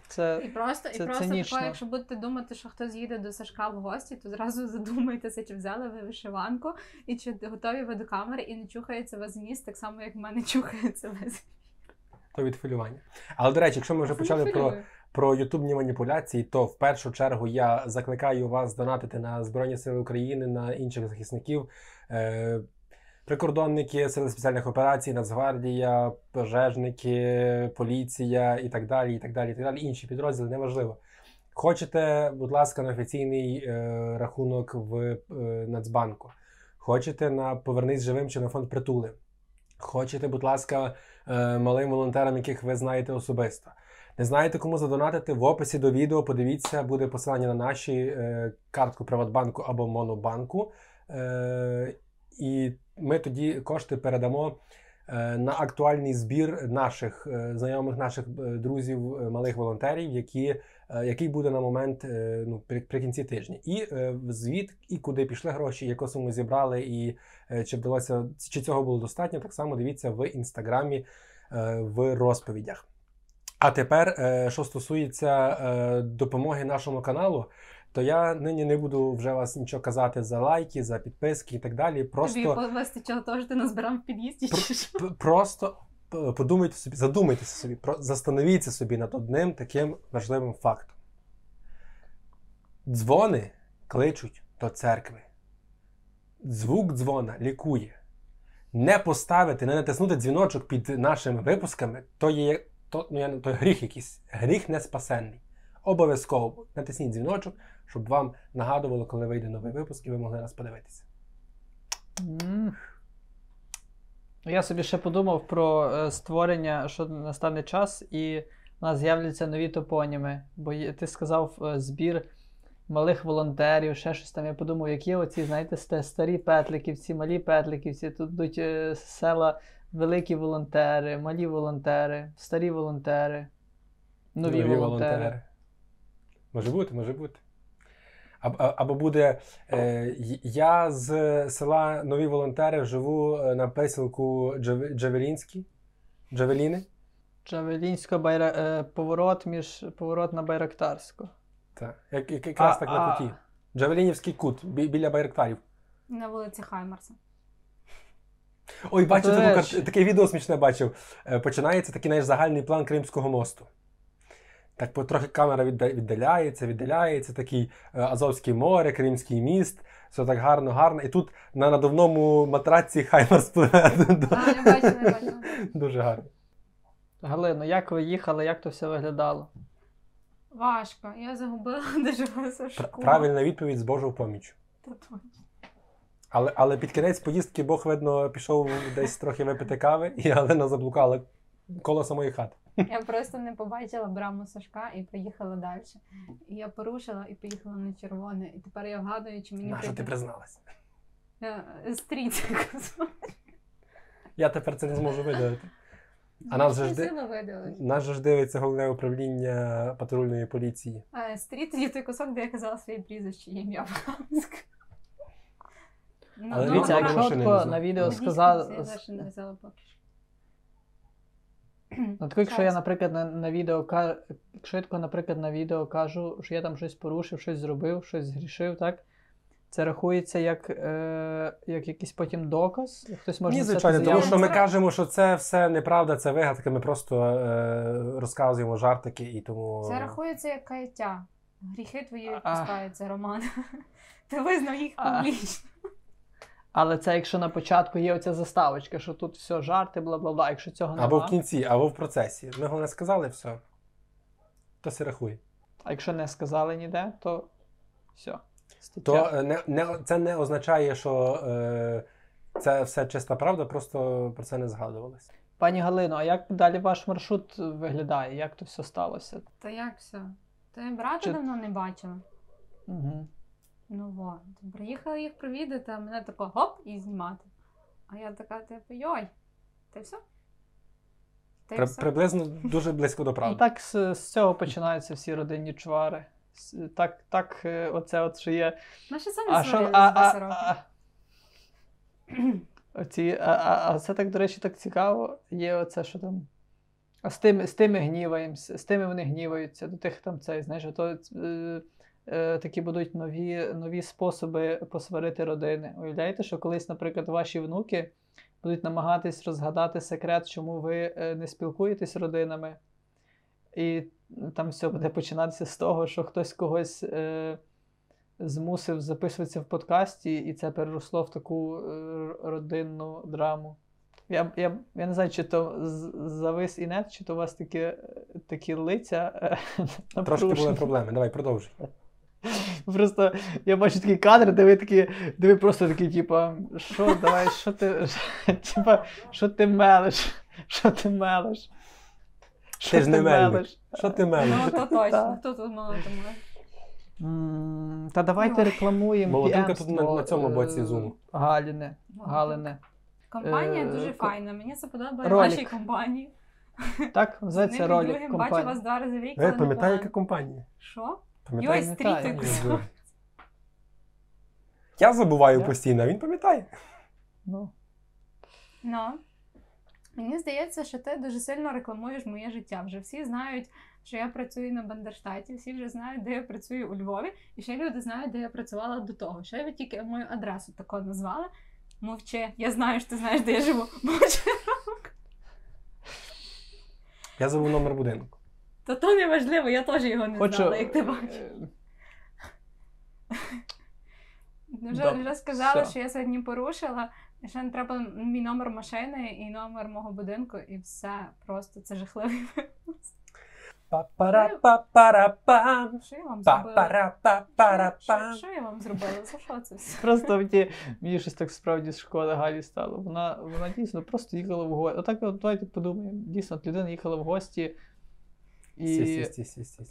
Це І просто, і просто цинічно. тако, якщо будете думати, що хтось їде до Сашка в гості, то зразу задумайтеся, чи взяли ви вишиванку, і чи готові ви до камери, і не чухається вас ніс, так само, як в мене чухається весь. То від хвилювання. Але, до речі, якщо ми вже Це почали про, про ютубні маніпуляції, то в першу чергу я закликаю вас донатити на Збройні Сили України, на інших захисників. Е, прикордонники, сили спеціальних операцій, Нацгвардія, пожежники, поліція і так далі, і так далі, і так далі. Інші підрозділи, неважливо. Хочете, будь ласка, на офіційний е, рахунок в е, Нацбанку. Хочете на Повернись живим чи на фонд притули. Хочете, будь ласка, е, малим волонтерам, яких ви знаєте особисто. Не знаєте, кому задонатити? В описі до відео подивіться, буде посилання на наші е, картку Приватбанку або Монобанку. Е, і ми тоді кошти передамо е, на актуальний збір наших е, знайомих, наших е, друзів, малих волонтерів, які, який буде на момент ну, при, при кінці тижня. І звіт, і куди пішли гроші, яку суму зібрали, і чи вдалося, чи цього було достатньо, так само дивіться в інстаграмі в розповідях. А тепер, що стосується допомоги нашому каналу, то я нині не буду вже вас нічого казати за лайки, за підписки і так далі. Просто Тобі вистачило того, що ти назбирав в під'їзді, чи що? П- Просто подумайте собі, задумайтеся собі, про, застановіться собі над одним таким важливим фактом. Дзвони кличуть до церкви. Звук дзвона лікує. Не поставити, не натиснути дзвіночок під нашими випусками, то є то, ну, я, не- то гріх якийсь. Гріх не спасенний. Обов'язково натисніть дзвіночок, щоб вам нагадувало, коли вийде новий випуск, і ви могли нас подивитися. М. Я собі ще подумав про е, створення, що настане час, і у нас з'являться нові топоніми. Бо є- ти сказав е, збір малих волонтерів, ще щось там. Я подумав, які оці, знаєте, старі петликівці, малі петликівці. Тут йдуть е, села великі волонтери, малі волонтери, старі волонтери, нові, волонтери. Може бути, може бути. Аб- а- Або буде е, я з села Нові волонтери живу е, на писілку Джав- Джавелінській. Джавеліни. Джавелінська байра... е, поворот між поворот на Байрактарську. Так. Як, як, якраз А, так на куті. Джавелінівський кут бі- біля Байрактарів. На вулиці Хаймарса. Ой, кар- таке відео смішне бачив. Починається такий наш загальний план Кримського мосту. Так потрохи камера віддаляється, віддаляється, такий е, Азовське море, Кримський міст, все так гарно, гарно. І тут на надувному матраці Хаймар спливе. А, я бачила, я бачила. Дуже гарно. Галино, як ви їхали, як то все виглядало? Важко. Я загубила дуже Пр- Правильна відповідь з Божою поміч. Але, але під кінець поїздки Бог, видно, пішов десь трохи випити кави, і Галина заблукала коло самої хати. Я просто не побачила браму Сашка і поїхала далі. І я порушила і поїхала на червоне. І тепер я вгадую, чи мені На що ти прийде- призналась? Е, Стріт. Я тепер це не зможу видалити. А нас же ж де- сила. Нас же ж дивиться головне управління патрульної поліції. Е, Стріт є той кусок, де я казала своє прізвище і ім'я Франськ. Ну, Але ну, Дивіться, Дивіться, якщо машини знаю. на відео Водійська сказав. Я теж не взяла поки що. Ну, тако, якщо я, наприклад, на, на відео якщо я тако, наприклад, на відео кажу, що я там щось порушив, щось зробив, щось згрішив, так? Це рахується як, е, як якийсь потім доказ. Хтось може Ні, звичайно, тому що ми кажемо, що це все неправда, це вигадки, ми просто е, розказуємо жартики і тому. Це рахується як каяття. Гріхи твої відпускаються, Роман. Ти визнав їх публічно. Але це якщо на початку є оця заставочка, що тут все жарти, бла бла бла. Якщо цього Або в кінці, або в процесі. Ми головне сказали все. То се рахує. а якщо не сказали ніде, то все. То е, не, не, це не означає, що е, це все чиста правда, просто про це не згадувалось. Пані Галино, а як далі ваш маршрут виглядає? Як то все сталося? Та як все? Та я брата Чи- давно не бачила. Угу. Ну вот. Приїхала їх провідати, а мене тако гоп і знімати. А я така, типу, йой, ти все? Ти При, все? приблизно дуже близько до Ну, правди. так з, з цього починаються всі родинні чвари. С- Так, так, е, оце от що є. Наші самі А що, сварились а, 10 а, років. а, оці, а, а, а це так, до речі, так цікаво. Є оце, що там. А з тими, з тими гніваємося, з тими вони гніваються, до тих там цей, знаєш, то е, такі будуть нові, нові способи посварити родини. Уявляєте, що колись, наприклад, ваші внуки будуть намагатись розгадати секрет, чому ви е, не спілкуєтесь з родинами. І там все буде починатися з того, що хтось когось е, змусив записуватися в подкасті, і це переросло в таку е, родинну драму. Я, я, я не знаю, чи то завис і нет, чи то у вас такі, такі лиця. е, Трошки були проблеми. Давай, продовжуй. Просто я бачу такі кадри, де ви такі, де ви просто такі, типа, що, давай, що ти, типа, що ти мелиш? Що ти мелиш? Що ж не мельник. Що ти Ну, то точно. Тут мало Та давайте рекламуємо. Молодилка тут на- на цьому боці е, зуму. Галіне. Галине. Компанія Е, дуже файна. Мені це подобається Ролик. вашій компанії. Так, називається ролик другим бачу вас два рази в рік. Ви пам'ятаєте, яка компанія? Що? Пам'ятаєте? Йой, Пам'ятаю. стрітик. Я забуваю Я? постійно, а він пам'ятає. Ну, Ну. Мені здається, що ти дуже сильно рекламуєш моє життя. Вже всі знають, що я працюю на Бандерштаті, всі вже знають, де я працюю у Львові, і ще люди знають, де я працювала до того. Ще ви тільки мою адресу тако назвали. Мовчи, я знаю, що ти знаєш, де я живу. Мовчи. Я забув номер будинку. Та то не важливо, я теж його не хочу. знала, як ти бачиш. е, Ну, Вже, Добре, вже сказали, все. що я сьогодні порушила. Ще не треба мій номер машини і номер мого будинку, і все. Просто це жахливий випуск. Па-пара-па-пара-пам. Що я вам зробила? Що, що я вам зробила? За що це все? Просто мені, мені щось так справді шкода Галі стало. Вона, вона дійсно просто їхала в гості. Отак, от, давайте подумаємо. Дійсно, от людина їхала в гості. І... Сі, сі, сі.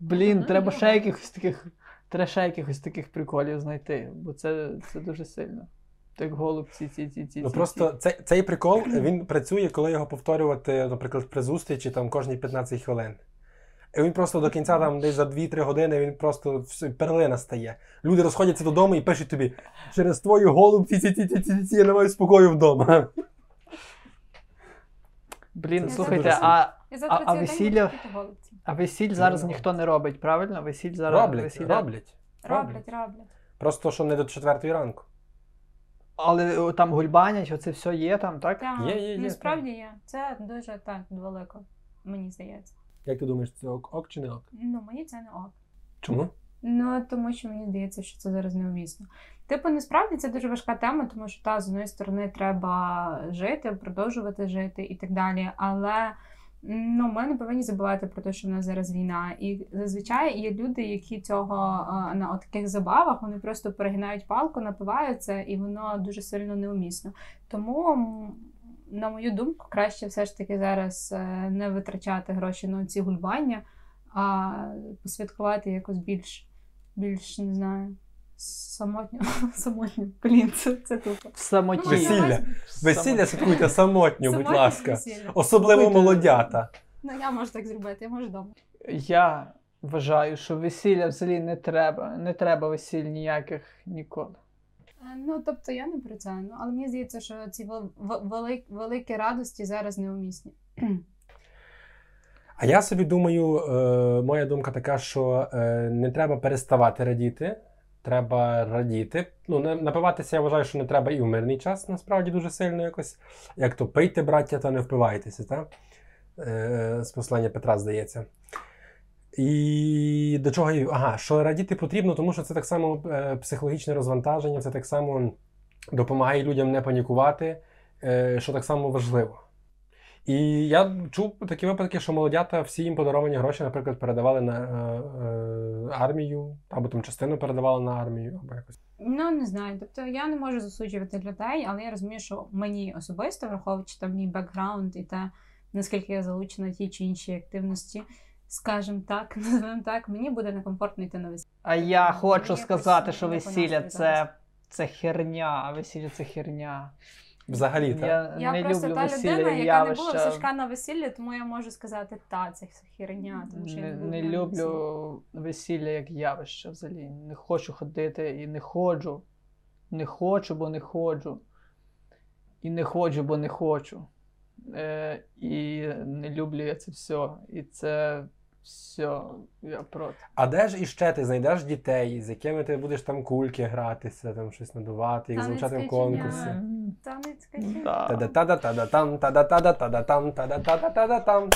Блін, треба ну, ще якихось таких, треба ще якихось таких приколів знайти, бо це, це дуже сильно. Так голубці, ці, ці, ці. Ну просто цей, цей прикол він працює, коли його повторювати, наприклад, при зустрічі там кожні 15 хвилин. І він просто до кінця, там десь за 2-3 години, він просто все, перлина стає. Люди розходяться додому і пишуть тобі: через твою голубці ці ці ці ці ці я не маю спокою вдома. Блін, це слухайте, а, А- а весілля- а весіль зараз ніхто не робить, правильно? Весіль зараз Роблять, весілля. роблять. Роблять, роблять. Просто що не до четвертої ранку. Але о, там гульбанять, оце все є там, так? Так, Є, є, є, насправді є. Це дуже так далеко, мені здається. Як ти думаєш, це ок, ок чи не ок? Ну, мені це не ок. Чому? Ну, тому що мені здається, що це зараз неумісно. Типу, насправді це дуже важка тема, тому що та з одної сторони треба жити, продовжувати жити і так далі. Але ну, ми не повинні забувати про те, що в нас зараз війна. І зазвичай є люди, які цього на таких забавах вони просто перегинають палку, напиваються, і воно дуже сильно неумісно. Тому. На мою думку, краще все ж таки зараз е, не витрачати гроші на ці гульбання, а посвяткувати якось більш, більш не знаю, самотньо. самотньо. Блін, це, це тупо. Ну, Весілля. Весілля святкуйте самотньо, будь ласка. весілля. Особливо Слухайте, молодята. Ну, я можу так зробити, я можу вдома. Я вважаю, що весілля взагалі не треба. Не треба весіль ніяких ніколи. Е, Ну, тобто я не про це. Ну, але мені здається, що ці велик- великі радості зараз неумісні. А я собі думаю, е, моя думка така, що е, не треба переставати радіти, треба радіти. Ну, напиватися, я вважаю, що не треба і в мирний час, насправді дуже сильно якось. Як то пийте, браття, та не впивайтеся, так? З послання Петра, здається. І до чого я. Ага, що радіти потрібно, тому що це так само е, психологічне розвантаження, це так само допомагає людям не панікувати, е, що так само важливо. І я чув такі випадки, що молодята всі їм подаровані гроші, наприклад, передавали на е, е, армію, або там частину передавали на армію, або якось. Ну, не знаю. Тобто я не можу засуджувати людей, але я розумію, що мені особисто, враховуючи там мій бекграунд і те, наскільки я залучена в тій чи іншій активності, скажімо так, називаємо так, мені буде некомфортно йти на весілля. А я Ну, хочу сказати, що весілля це, це херня, а весілля це херня. Взагалі, так. Я, Я не просто люблю та весілля людина, яка не була в. Сашка на весіллі, тому я можу сказати, та, це херня, тому що я Не, не, була не весіллі. люблю весілля як явище взагалі. Не хочу ходити і не ходжу. Не хочу, бо не ходжу. І не ходжу, бо не хочу. Е, і не люблю я це все. І це все. Я проти. А де ж іще ти знайдеш дітей, з якими ти будеш там кульки гратися, там щось надувати, їх залучати в. Та-да-та-да-та-да-там, та-да-та-да-та-да-там, та-да-та-да-та-да-там.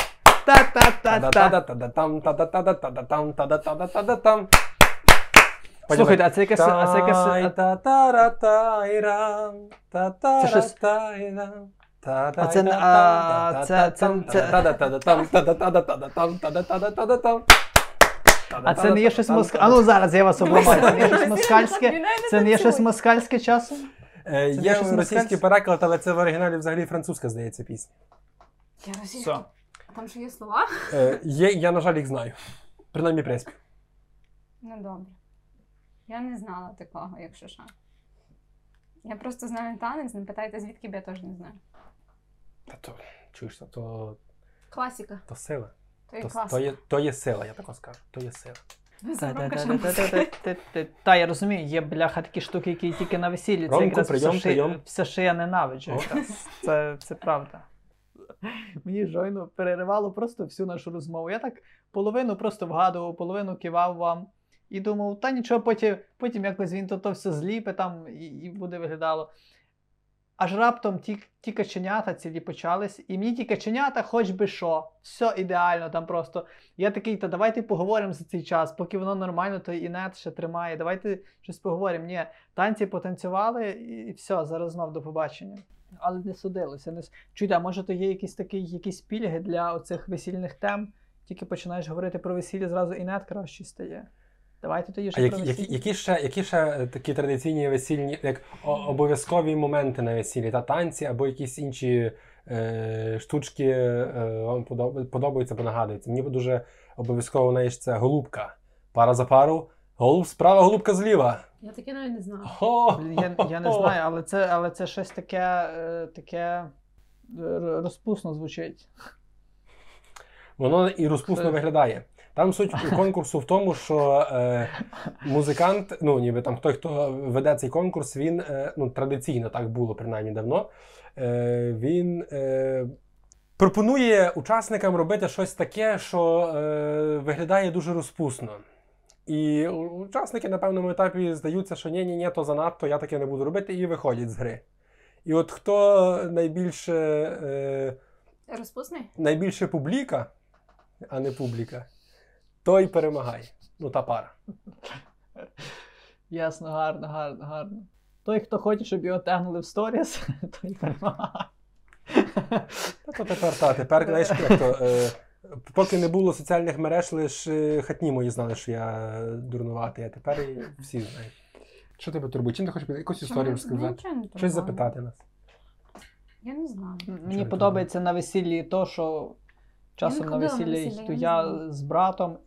Та-да-та-да-та-да-там, та-да-та-да-та-да-там. Слухайте, а це якесь. А це та-та-ра-та-ра-там, А це не- а, це-. А це є щось москальське. А ну зараз я вас обламаю. Це не є щось москальське. Це не є щось москальське часом? Є російський переклад, але це в оригіналі взагалі французька, здається, пісня. Я російська. А там що є слова? Є, я, на жаль, їх знаю. Принаймні приспів. Ну добре. Я не знала такого, якщо що. Я просто знаю танець, не питайте, звідки б я теж не знаю. Та то, чуєш, то, то, Класіка. то сила. То є То, класика. то, є, то є сила, я тако скажу. То є сила. Та-та-та-та-та-та-та. Та, я розумію, є бляха такі штуки, які тільки на весіллі. Це Ромку, якраз прийом, все, прийом. Ши, все, що я ненавиджу. О. якраз. Це, це правда. Мені жойно переривало просто всю нашу розмову. Я так половину просто вгадував, половину кивав вам і думав, та нічого, потім, потім якось він то, то все зліпе там і, і буде виглядало. Аж раптом ті, ті каченята цілі почались, і мені ті каченята, хоч би що, все ідеально там просто. Я такий, та давайте поговоримо за цей час, поки воно нормально, то і нет ще тримає. Давайте щось поговоримо. Ні, танці потанцювали і, все, зараз знов до побачення. Але не судилося. Не... Чуйте, а може то є якісь такі якісь пільги для оцих весільних тем? Тільки починаєш говорити про весілля, зразу і нет краще стає. Давайте тоді А ще які, про які, весілля. які, ще, які ще е, такі традиційні весільні, як обов'язкові моменти на весіллі, та танці або якісь інші е, штучки е, вам подоб- подобаються або нагадуються? Мені дуже обов'язково знаєш, це голубка. Пара за пару. Голуб справа, голубка зліва. Я таке навіть не! Блін, Я, я не знаю, але це, але це щось таке, е, таке е, розпусно звучить. Воно і розпусно Це- виглядає. Там суть конкурсу в тому, що е, музикант, ну ніби там той, хто веде цей конкурс, він е, ну, традиційно так було принаймні давно. Е, він е, пропонує учасникам робити щось таке, що е, виглядає дуже розпусно. І учасники на певному етапі здаються, що ні, ні, ні, то занадто, я таке не буду робити, і виходять з гри. І от хто найбільше, е, Розпусний? найбільше публіка, а не публіка, той перемагає. Ну, та пара. Ясно, гарно, гарно, гарно. Той, хто хоче, щоб його тегнули в сторіс, той перемагає. Та то тепер, та, тепер, знаєш, як то, е, поки не було соціальних мереж, лише хатні мої знали, що я дурнуватий, а тепер всі знають. Що тебе турбує? Чим ти хочеш якусь історію розказати? Щось запитати нас. Я не знаю. Мені подобається на весіллі то, що часом на весілля, йду я з братом,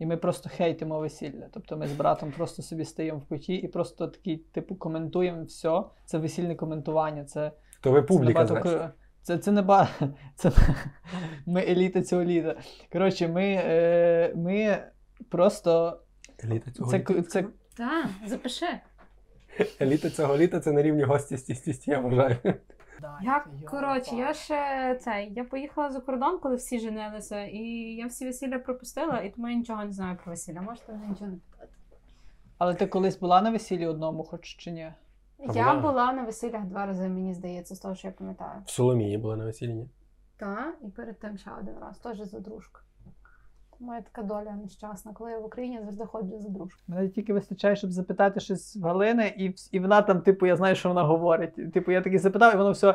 і ми просто хейтимо весілля. Тобто ми з братом просто собі стоїмо в куті і просто такий, типу, коментуємо все. Це весільне коментування. Це То ви Це публіка, набагато значить. Це, це не ба... це Ми еліта цього літа. Коротше, ми, е, ми просто. Еліта цього Це, літа. це, Так, запиши. Еліта цього літа це на рівні гості з тісті, я вважаю. Я, коротше, я ще цей, я поїхала за кордон, коли всі женилися, і я всі весілля пропустила, і тому я нічого не знаю про весілля. Можете мене нічого не питати. Але ти колись була на весіллі одному, хоч чи ні? А Я була? була на весіллях два рази, мені здається, з того, що я пам'ятаю. В Соломії була на весіллі. ні? Так, і перед тим ще один раз, теж за дружку. Тому я така доля нещасна. Коли я в Україні, я завжди ходжу за дружку. Мене тільки вистачає, щоб запитати щось в Галини, і, і вона там, типу, я знаю, що вона говорить. Типу, я такий запитав, і воно все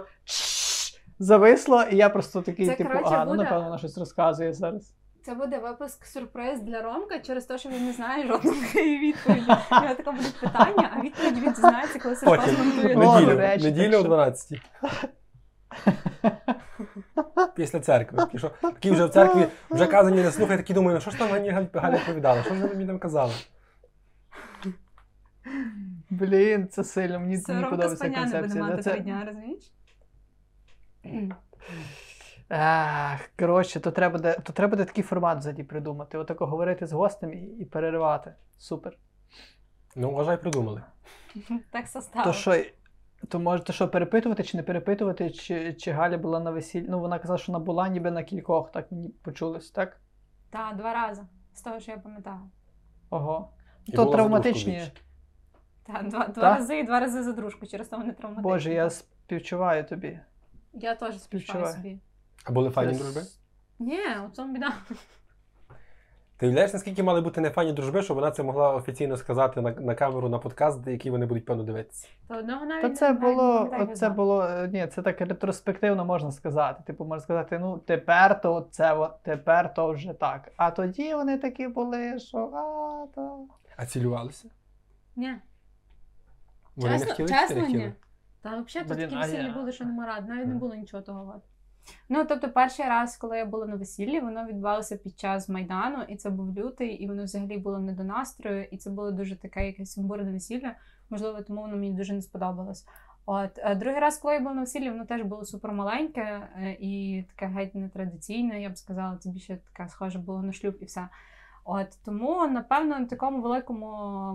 зависло, і я просто такий, Це, типу, коротше, а, ну буде- напевно, вона щось розказує зараз. Це буде випуск сюрприз для Ромка через те, що він не знає жодної відповіді. У таке будуть питання, а відповідь він дізнається, коли Сашко змонтує. О, Неділю, до речі, неділю так о що- 12. Після церкви. Такі, що, такі вже в церкві вже казані не слухай, такі думаю, ну що ж там Галь- Галя відповідала? Що ж вона мені там казала? Блін, це сильно, мені, Це мені Ромка подобається Спаня не буде концепція. мати це- три дня, розумієш? Коротше, то треба, буде, то треба буде такий формат взагалі придумати. Отако говорити з гостем і, і переривати. Супер. Ну, вважай, придумали. Так состав. То що, то можете що, перепитувати чи не перепитувати, чи, чи Галя була на весіллі? Ну, вона казала, що вона була ніби на кількох, так мені почулось, так? Так, два рази. З того, що я пам'ятаю. Ого. І То була травматичні. Так, два, два Так? рази і два рази за дружку, через то вони травматичні. Боже, я співчуваю тобі. Я теж співчуваю співчуваю. собі. А були файні дружби? Ні, у цьому біда. Ти уявляєш, наскільки мали бути нефані дружби, щоб вона це могла офіційно сказати на, на камеру на подкаст, який вони будуть певно дивитися. Та одного навіть Та це було, це було, е, ні, це так ретроспективно можна сказати. Типу, можна сказати, ну тепер то це, тепер то вже так. А тоді вони такі були, що а, то. А цілювалися? Ні. Вони не чесно, хотіли чесно, ні. Та взагалі тут такі весілля я- були, що нема рад, навіть не було нічого того. Ну, тобто, перший раз, коли я була на весіллі, воно відбувалося під час Майдану, і це був лютий, і воно взагалі було не до настрою, і це було дуже таке якесь сумбурне весілля. Можливо, тому воно мені дуже не сподобалось. От е, другий раз, коли я була на весіллі, воно теж було супермаленьке е, і таке геть нетрадиційне, я б сказала, це більше таке схоже було на шлюб і все. От тому, напевно, на такому великому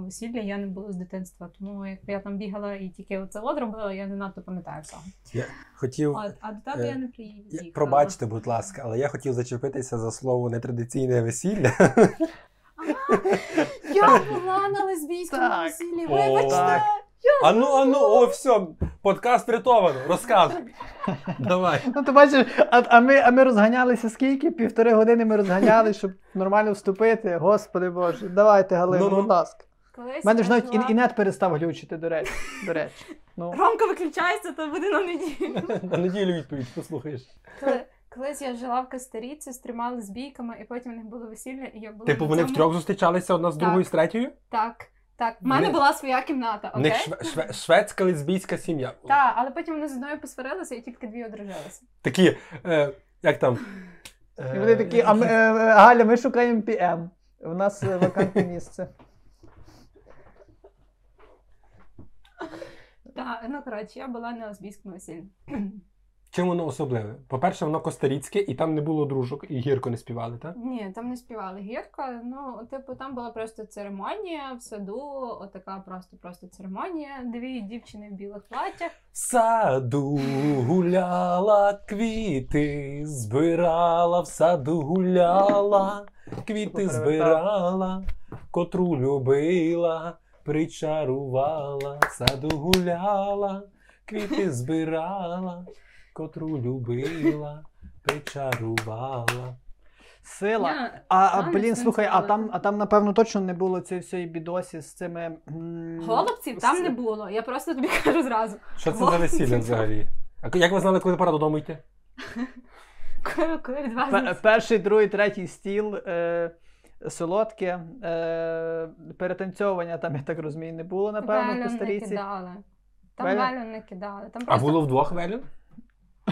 весіллі я не була з дитинства. Тому як я там бігала і тільки оце от робила, я не надто пам'ятаю всього. Я хотів. От, а до тебе Е, я не приїхала. Пробачте, будь ласка, але я хотів зачепитися за слово нетрадиційне весілля. Я була на лесбійському весіллі, вибачте! Так. Ану, ану, о, все, подкаст врятовано, розказуй. Давай. Ну, ти бачиш, а, а, ми, а ми розганялися скільки? Півтори години ми розганялися, щоб нормально вступити. Господи Боже, давайте, Галина, Ну-ну. будь ласка. Колись У мене я ж навіть жила- і, і нет перестав глючити, до речі. До речі. Ну, Ромка виключається, то буде на неділю. На неділю відповідь послухаєш. Коли- Колись я жила в Кастеріці з трьома лесбійками, і потім у них було весілля, і я була Типу, на вони цьому- втрьох зустрічалися одна з Так. другою з третьою? Так, так. У мене Вони- була своя кімната, У них шве- шве- шведська лесбійська сім'я. Так, але потім вони з одною посварилися і тільки дві одружилися. Такі, е, як там? і вони такі, а ми, е, е, Галя, ми шукаємо ПМ. У нас е, вакантне місце. Так, ну коротше, я була на лесбійському весіллі. Чим воно особливе? По-перше, воно костеріцьке, і там не було дружок, і гірко не співали, так? Ні, там не співали гірко. Ну, типу, там була просто церемонія в саду, отака просто просто церемонія. Дві дівчини в білих платтях. В саду гуляла, квіти збирала, в саду гуляла, квіти збирала, котру любила, причарувала, в саду гуляла, квіти збирала, котру любила, причарувала. Сила. Я- А, а блін, слухай, а там, а там, напевно, точно не було цієї всієї бідосі з цими. м, Голубців там не було. Я просто тобі кажу зразу. Що це за весілля взагалі? А як ви знали, коли пора додому йти? Коли, коли від вас Пе- Перший, другий, третій стіл. Е, солодке. Е, перетанцьовування там, я так розумію, не було, напевно, Велю по не кидали. Там Велю? велю не кидали. Там А просто було вдвох велін?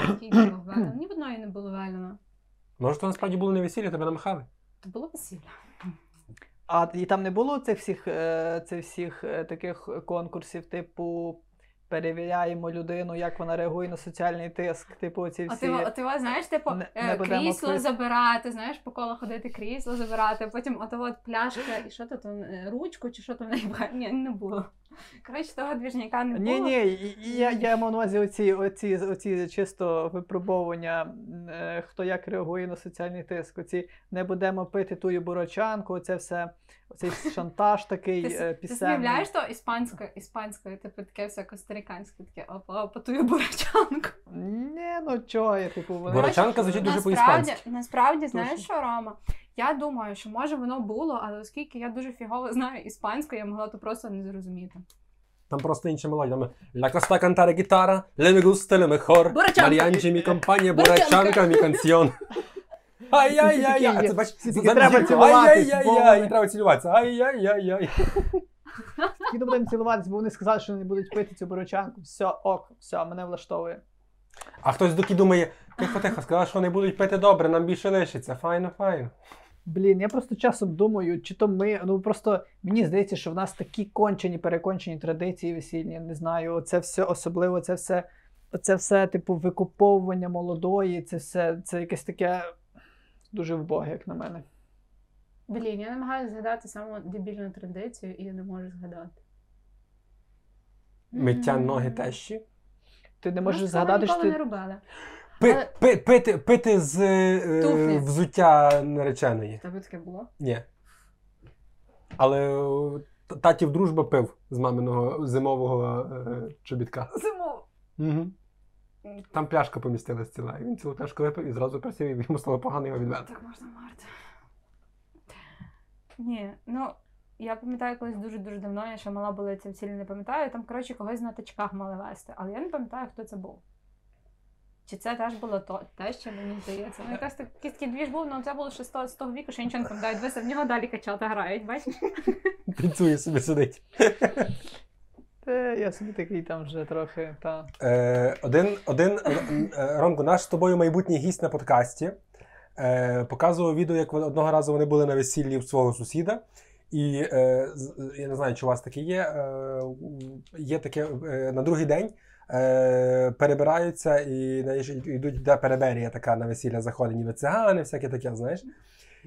Який велю? Ні в одної не було велена. Може, то насправді було не весілля, тебе намахали? То було весілля. А і там не було цих всіх, е, цих всіх е, таких конкурсів, типу. Перевіряємо людину, як вона реагує на соціальний тиск. Типу, ці А всі. ти, а ти знаєш, типу, Не- е, не крісло квиз. забирати, знаєш, по колу ходити крісло забирати, а потім от пляшка, і що то там, ручку чи що там в неї? Ні, не було. Коротше, того двіжняка не було. Ні, ні, я, я маю на увазі оці, оці, оці чисто випробовування, е, хто як реагує на соціальний тиск. Оці не будемо пити тую бурочанку, оце все, оцей шантаж такий е, ти уявляєш то іспанською, іспанською, типу таке все костариканське, таке опа, опа, тую бурачанку. Ні, ну чого, я типу, вони... Бурачанка звучить дуже Насправді, по-іспанськи. насправді, знаєш що, Рома? Я думаю, що може воно було, але оскільки я дуже фігово знаю іспанську, я могла то просто не зрозуміти. Там просто інша мелодія. Там La costa cantare guitarra, le me gusta le mejor. Marianchi mi compagnia, Бурачанка. mi canción. Ай-яй-яй-яй. Це бач, треба цього, Ай-яй-яй-яй. треба цілуватися. Ай-яй-яй-яй. Тільки будемо цілуватися, бо вони сказали, що не будуть пити цю бурочанку. Все, ок, все, мене влаштовує. А хтось доки думає, тихо-тихо, сказали, що вони будуть пити добре, нам більше лишиться. Файно, файно. Блін, я просто часом думаю, чи то ми. Ну просто мені здається, що в нас такі кончені, перекончені традиції весільні. я Не знаю, це все особливо, це все, це все, типу, викуповування молодої, це все, це якесь таке дуже вбоге, як на мене. Блін, я намагаюся згадати саму дебільну традицію і я не можу згадати. Миття ноги тещі. Ти не можеш цього згадати, що ти. не робили. Пи, пи, пити, пити з е, Туфлі. взуття нареченої. Тебе таке було? Ні. Але е, т- татів дружба пив з маминого зимового е, чобітка. Зимово. Угу. Там пляшка помістилась ціла. І він цілу пляшку випив і зразу просив, і йому стало погано його відвели. Так можна марти. Ні, ну я пам'ятаю колись дуже-дуже давно, я ще мала була ця цілі не пам'ятаю. Там, коротше, когось на тачках мали вести, але я не пам'ятаю, хто це був. Чи це теж було то, те, що мені здається. Ну, якась так, якийсь такий двіж був, але це було ще з того, віку, що нічого не пам'ятаю. Дивися, в нього далі качати грають, бачиш? Танцює собі сидить. Та я собі такий там вже трохи. Та. Е, один, один е, Ромко, наш з тобою майбутній гість на подкасті. Е, показував відео, як вони- одного разу вони були на весіллі в свого сусіда. І е, я не знаю, чи у вас таке є. Е, є таке е, на другий день е, перебираються і знаєш, йдуть, де переберія така на весілля заходить, ніби цигани, всяке таке, знаєш.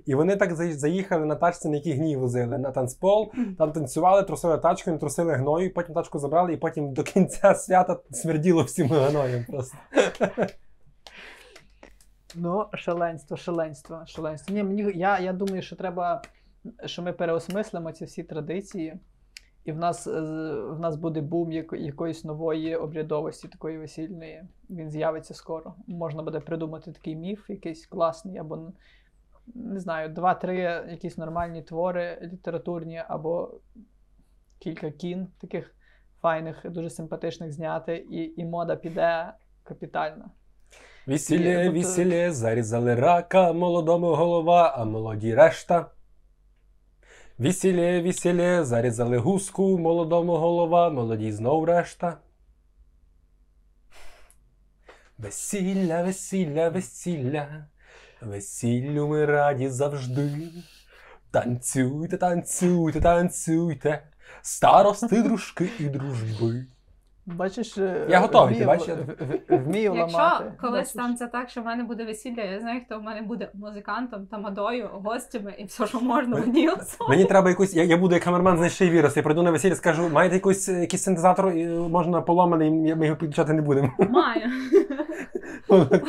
І вони так заїхали на тачці, на якій гній возили на танцпол, там танцювали, трусили тачкою, трусили гною, потім тачку забрали, і потім до кінця свята смерділо всім гноєм просто. Ну, шаленство, шаленство, шаленство. Ні, мені, я, я думаю, що треба, що ми переосмислимо ці всі традиції, і в нас, е, в нас буде бум яко- якоїсь нової обрядовості, такої весільної. Він з'явиться скоро. Можна буде придумати такий міф, якийсь класний, або не знаю, два-три якісь нормальні твори літературні, або кілька кін таких файних, дуже симпатичних зняти, і, і мода піде капітально. Весілє, Тобто- весілє, зарізали рака, молодому голова, а молоді решта. Весілє, весілє, зарізали гуску, молодому голова, молоді знов решта. Весілля, весілля, весілля, весіллю ми раді завжди. Танцюйте, танцюйте, танцюйте, старости, дружки і дружби. Бачиш, е, Я готовий, ти вмію, бачиш? в- вмію Якщо ламати. колись Бачиш? станеться так, що в мене буде весілля, я знаю, хто в мене буде музикантом, тамадою, гостями і все, що можна в одній особі. Мені треба якусь. Я, я буду як камерман з нижчий вірус. Я прийду на весілля, скажу, маєте якийсь, якийсь синтезатор, можна поломаний, ми ми його підключати не будемо. Маю.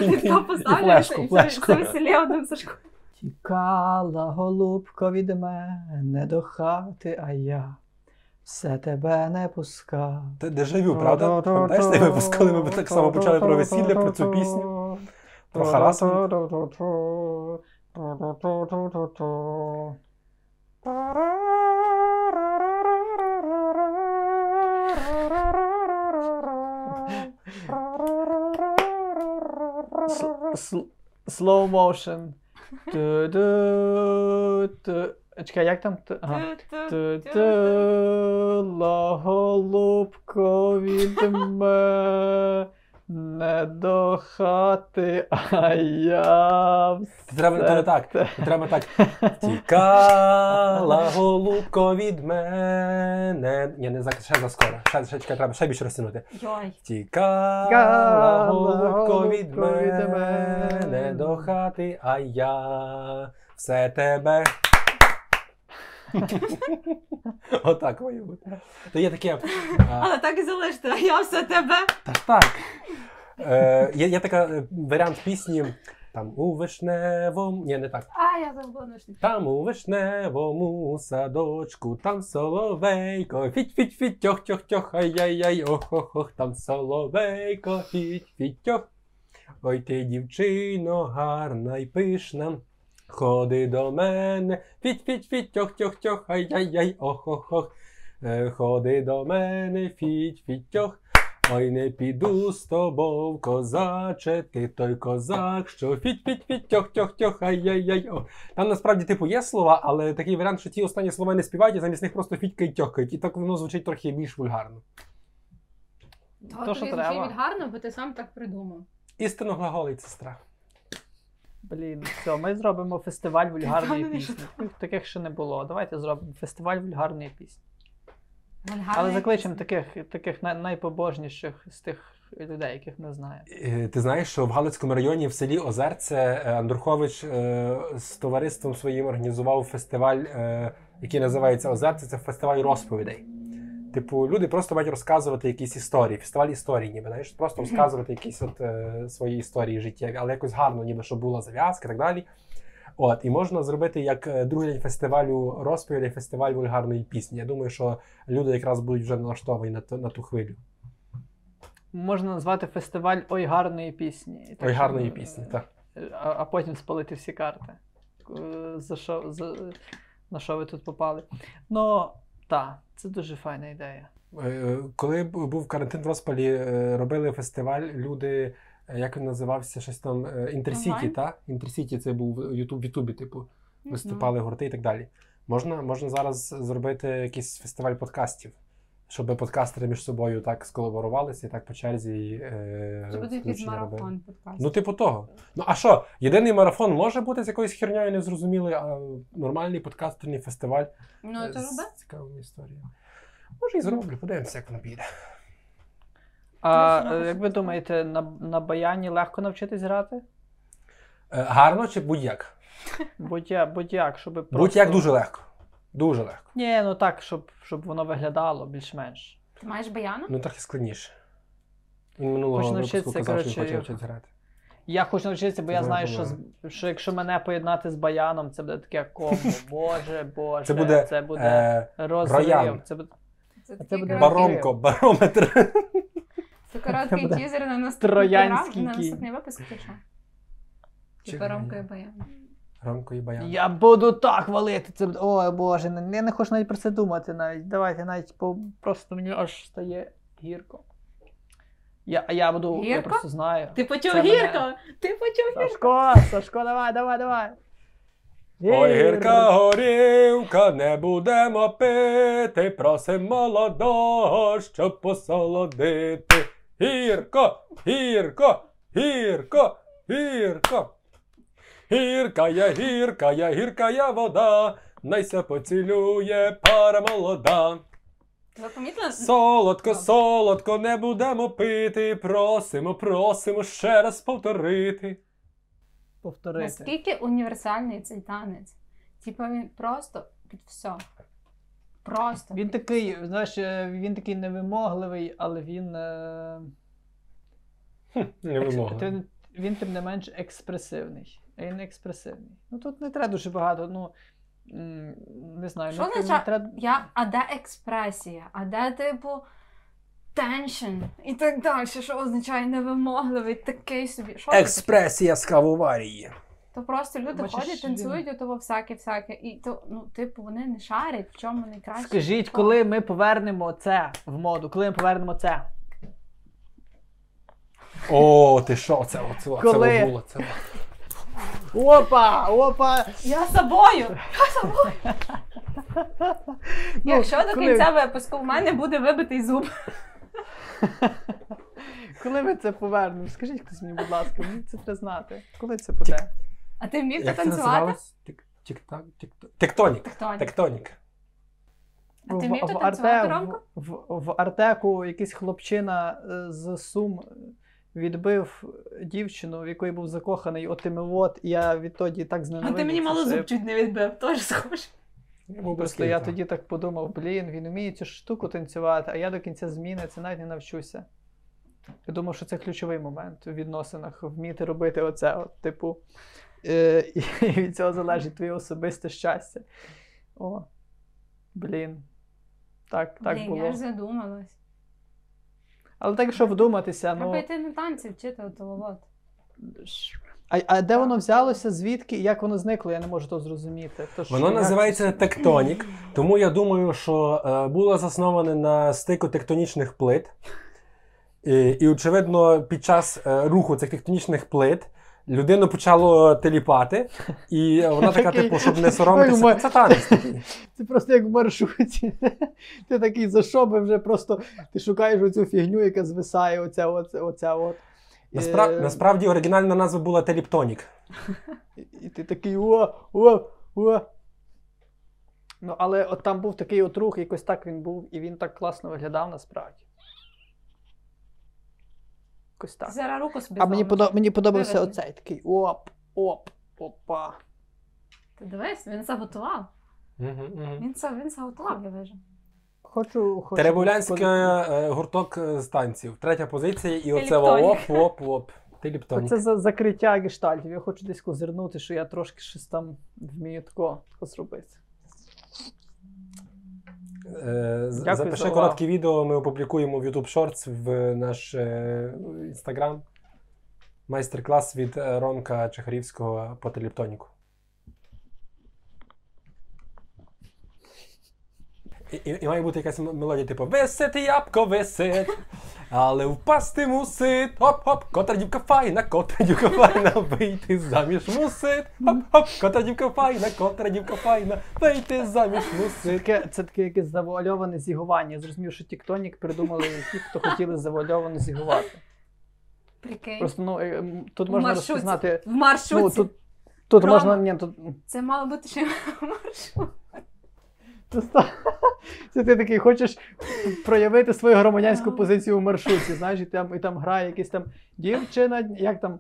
І Хто поставлю, флешку, і це весілля одним Сашком. Тікала голубко від мене до хати, а я все тебе не пускав. Це дежавю, правда? Пам'ятаєш цей випуск, коли ми так само почали про весілля, про цю пісню? Про харасмент? Slow motion. Чекай, як там? Ага. Голубко від мене до хати, а я Це треба не так. Треба так. Тікала голубко від мене. Ні, не за ще заскоро. Ще, ще чекай, треба ще більше розтягнути. Йой. Тікала голубко від мене. до хати, а я все тебе. Отак має бути. То є таке. Але так і залиште, а я все тебе. Та ж так. Е, є, є така е, варіант пісні. Там у вишневому. Ні, не так. А, я забула Там у вишневому садочку, там соловейко, фіть фіть фіть тьох тьох тьох ай-яй-яй, ох ох ох, там соловейко, фіть фіть тьох. Ой ти, дівчино, гарна й пишна. Ходи до мене, фіть фіть фіть тьох тьох тьох ай-яй-яй, ох ох ох. Е, Ходи до мене, фіть фіть тьох. Ой, не піду з тобою, козаче, ти той козак, що фіть фіть фіть тьох тьох тьох ай-яй-яй. О. Там насправді типу є слова, але такий варіант, що ті останні слова не співають, і замість них просто фітькають тьохкають. І так воно звучить трохи більш вульгарно. То, То, що треба. гарно, бо ти сам так придумав. Істинно глаголить сестра. Блін, все, ми зробимо фестиваль вульгарної пісні. Таких ще не було. Давайте зробимо фестиваль вульгарної пісні. Вульгарна Але закличемо таких, таких най- найпобожніших з тих людей, яких ми знаємо. Е, Ти знаєш, що в Галицькому районі в селі Озерце е, Андрухович е, з товариством своїм організував фестиваль, е, який називається Озерце. Це фестиваль розповідей. Типу, люди просто мають розказувати якісь історії, фестиваль історії, ніби знаєш, просто розказувати якісь от е, свої історії життєві, але якось гарно, ніби щоб була зав'язка і так далі. От, і можна зробити як е, другий день фестивалю розповідей, фестиваль вульгарної пісні. Я думаю, що люди якраз будуть вже налаштовані на, ту- на ту хвилю. можна назвати фестиваль Ой гарної пісні. Так, Ой, гарної е, пісні, так. А, а потім спалити всі карти. Е, За що, за, на що ви тут попали? Ну, так, це дуже файна ідея. Е, Коли був карантин в розпалі, е, робили фестиваль, люди, е, як він називався, щось там Інтерсіті, так? Інтерсіті це був в Ютуб, в Ютубі, типу, виступали гурти і так далі. Можна, можна зараз зробити якийсь фестиваль подкастів, щоб подкастери між собою так сколаборувалися і так по черзі. Е, Це буде якийсь марафон подкаст. Ну, типу того. Ну а що, єдиний марафон може бути з якоюсь херньою незрозумілий, а нормальний подкастерний фестиваль Ну, е, то роби. з цікавими історіями. Може, і зроблю, подивимося, як воно піде. А не е, як ви думаєте, на, на баяні легко навчитись грати? Е, гарно чи будь-як? Будь-як, будь-як, щоб просто... Будь-як дуже легко. Дуже легко. Ні, ну так, щоб, щоб воно виглядало більш-менш. Ти маєш баяна? Ну трохи складніше. Він минулого Хочу випуску навчитися, казав, що він коротше, хоче вчитися грати. Я хочу навчитися, бо я знаю, що, що якщо мене поєднати з баяном, це буде таке комбо. Боже, боже, Це буде, це буде Е, розрив. роян. Це буде Це це буде баромко, барометр. це короткий тізер на наступний на наступний випуск чи що? Ромко і баян. Ромко і баян. Я буду так валити. Це Ой, Боже, не- я не хочу навіть про це думати. Навіть. Давайте навіть по... просто мені аж стає гірко. Я, а я буду, я просто знаю. Ти почув Це мене- гірко? Ти почув гірко? Сашко, Сашко, давай, давай, давай. Ой, гірка горівка, не будемо пити, просим молодого, щоб посолодити. Гірко, гірко, гірко, гірко. Гірка я, гірка я, гірка я вода, найся поцілює пара молода. Солодко, солодко, не будемо пити, просимо, просимо ще раз повторити. Повторити. Наскільки універсальний цей танець? Типа він просто під все. Просто. Він під такий, знаєш, е, він такий невимогливий, але він. Е... Не вимогли. Він, він тим не менш експресивний. А Він експресивний. Ну тут не треба дуже багато. Ну не знаю, Що не, не треба. Я, а де експресія? А де, типу, теншн? І так далі. Що означає невимогливий, такий собі. Що? Експресія з кавоварії. То просто люди Бачиш, ходять, танцюють у того всяке-всяке. І то, ну, типу, вони не шарять, в чому найкраще. Скажіть, коли ми повернемо це в моду, коли ми повернемо це? О, ти що? Це, оце, оце Коли? було. Це. Опа! Опа! Я з собою! Я з собою! Ну, Якщо до коли- кінця випуску в мене буде вибитий зуб. Коли ми це повернемо? Скажіть хтось мені, будь ласка, мені це треба знати. Коли це буде? А ти вмів Як це танцювати? називалось? Тік-так? Тектонік. Тектонік. Тектонік. А ти вмів в, танцювати, Ромко? в, в, в Артеку якийсь хлопчина е, з Сум відбив дівчину, в якої був закоханий отими от, і я відтоді так А ти мені мало зуб чуть не відбив, теж схоже. Просто я тоді так подумав: блін, він вміє цю штуку танцювати, а я до кінця зміни це навіть не навчуся. Я думав, що це ключовий момент у відносинах вміти робити оце, от, типу, е, і від цього залежить твоє особисте щастя. О, блін. Так, так Блін, було. я ж задумалась. Але так, якщо вдуматися, Треба ну. йти на танці вчити отого. А, а де воно взялося, звідки і як воно зникло, я не можу то зрозуміти. Тож, Воно як- називається тектонік, тому я думаю, що е, було засноване на стику тектонічних плит. І, і очевидно, під час е, руху цих тектонічних плит людину почало теліпати, і вона така, типу, щоб не соромитися. Це танець такий. Це просто як в маршруті. Ти такий за що би вже просто ти шукаєш оцю фігню, яка звисає, оця, оця, оця от. Наспра... Е, Насправді оригінальна назва була теліптонік. І, і ти такий о, о, о. Ну, але от там був такий от рух, якось так він був, і він так класно виглядав насправді. Якось так. Зараз руку собі А мені, подо- мені подобався Вивезли. оцей такий оп, оп, опа. Ти дивись, він заготував. Він це він заготував, я вижу. Хочу, хочу. Теребулянський е, гурток е, з танців. Третя позиція, і оце Теліптонік. оп-оп-оп. Теліптонік. Це за закриття гештальтів. Я хочу десь козирнути, що я трошки щось там вмію тако, тако зробити. Е, Дякую Запиши за коротке відео, ми опублікуємо в YouTube Shorts в наш е, Instagram. Майстер-клас від е, Ромка Чехарівського по телептоніку. І, і, і має бути якась мелодія, типу Висити ябко висить, але впасти мусить. Хоп-хоп, котра дівка файна, котра дівка файна, вийти заміж мусить. Хоп-хоп, котра дівка файна, котра дівка файна, вийти заміж Це мусить. таке, це таке якесь завуальоване зігування. Я зрозумів, що Тіктонік придумали ті, хто хотіли завуальовано зігувати. Прикинь. Просто ну е, м, тут В можна маршрутці. розпізнати. В маршрутці. Ну, тут тут Рома. можна. Ні, тут Це мало бути ще маршрут. Це ти такий хочеш проявити свою громадянську позицію в маршрутці, знаєш, і там, і там грає якийсь там дівчина, як там.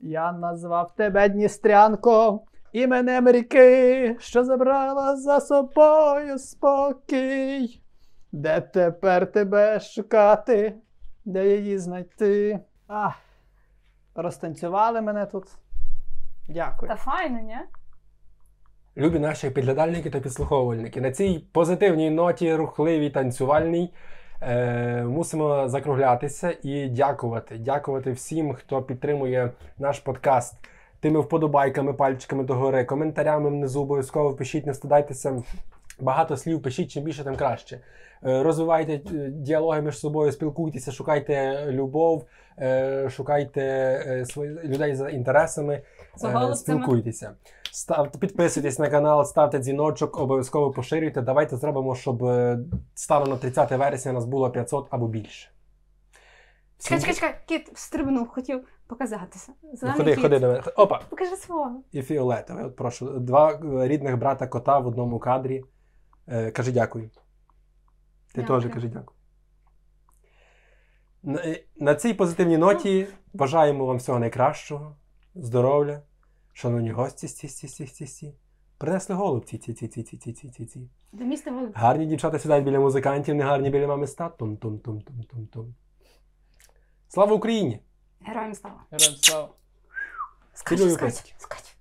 Я назвав тебе Дністрянко, іменем ріки, що забрала за собою спокій. Де тепер тебе шукати? Де її знайти? А, розтанцювали мене тут. Дякую. Та файно, ні? Любі наші підглядальники та підслуховувальники. На цій позитивній ноті, рухливій, танцювальній, е, мусимо закруглятися і дякувати. Дякувати всім, хто підтримує наш подкаст тими вподобайками, пальчиками догори, коментарями внизу. Обов'язково пишіть, не стидайтеся. Багато слів пишіть, чим більше, тим краще. Е, Розвивайте е, діалоги між собою, спілкуйтеся, шукайте любов, е, шукайте людей за інтересами. За. Спілкуйтеся. Ставте, підписуйтесь на канал, ставте дзвіночок, обов'язково поширюйте. Давайте зробимо, щоб е, станом на 30 вересня нас було 500 або більше. Чекай, чекай, чекай, кіт встрибнув, хотів показатися. Ну, Ходи, кіт. ходи до мене. Опа! Покажи свого. І фіолетове. От прошу. Два е, рідних брата кота в одному кадрі. Е, кажи дякую. Ти теж кажи дякую. На, е, на цій позитивній ноті бажаємо вам всього найкращого, здоров'я, шановні гості, сті, сті, сті, сті, сті. Принесли голубці, ці, ці, ці, ці, ці, ці, ці, ці. До міста Голуб. Гарні дівчата сідають біля музикантів, не гарні біля мами ста. Тум, тум, тум, тум, тум, тум. Слава Україні! Героям слава. Героям слава. Скач, скач, скач.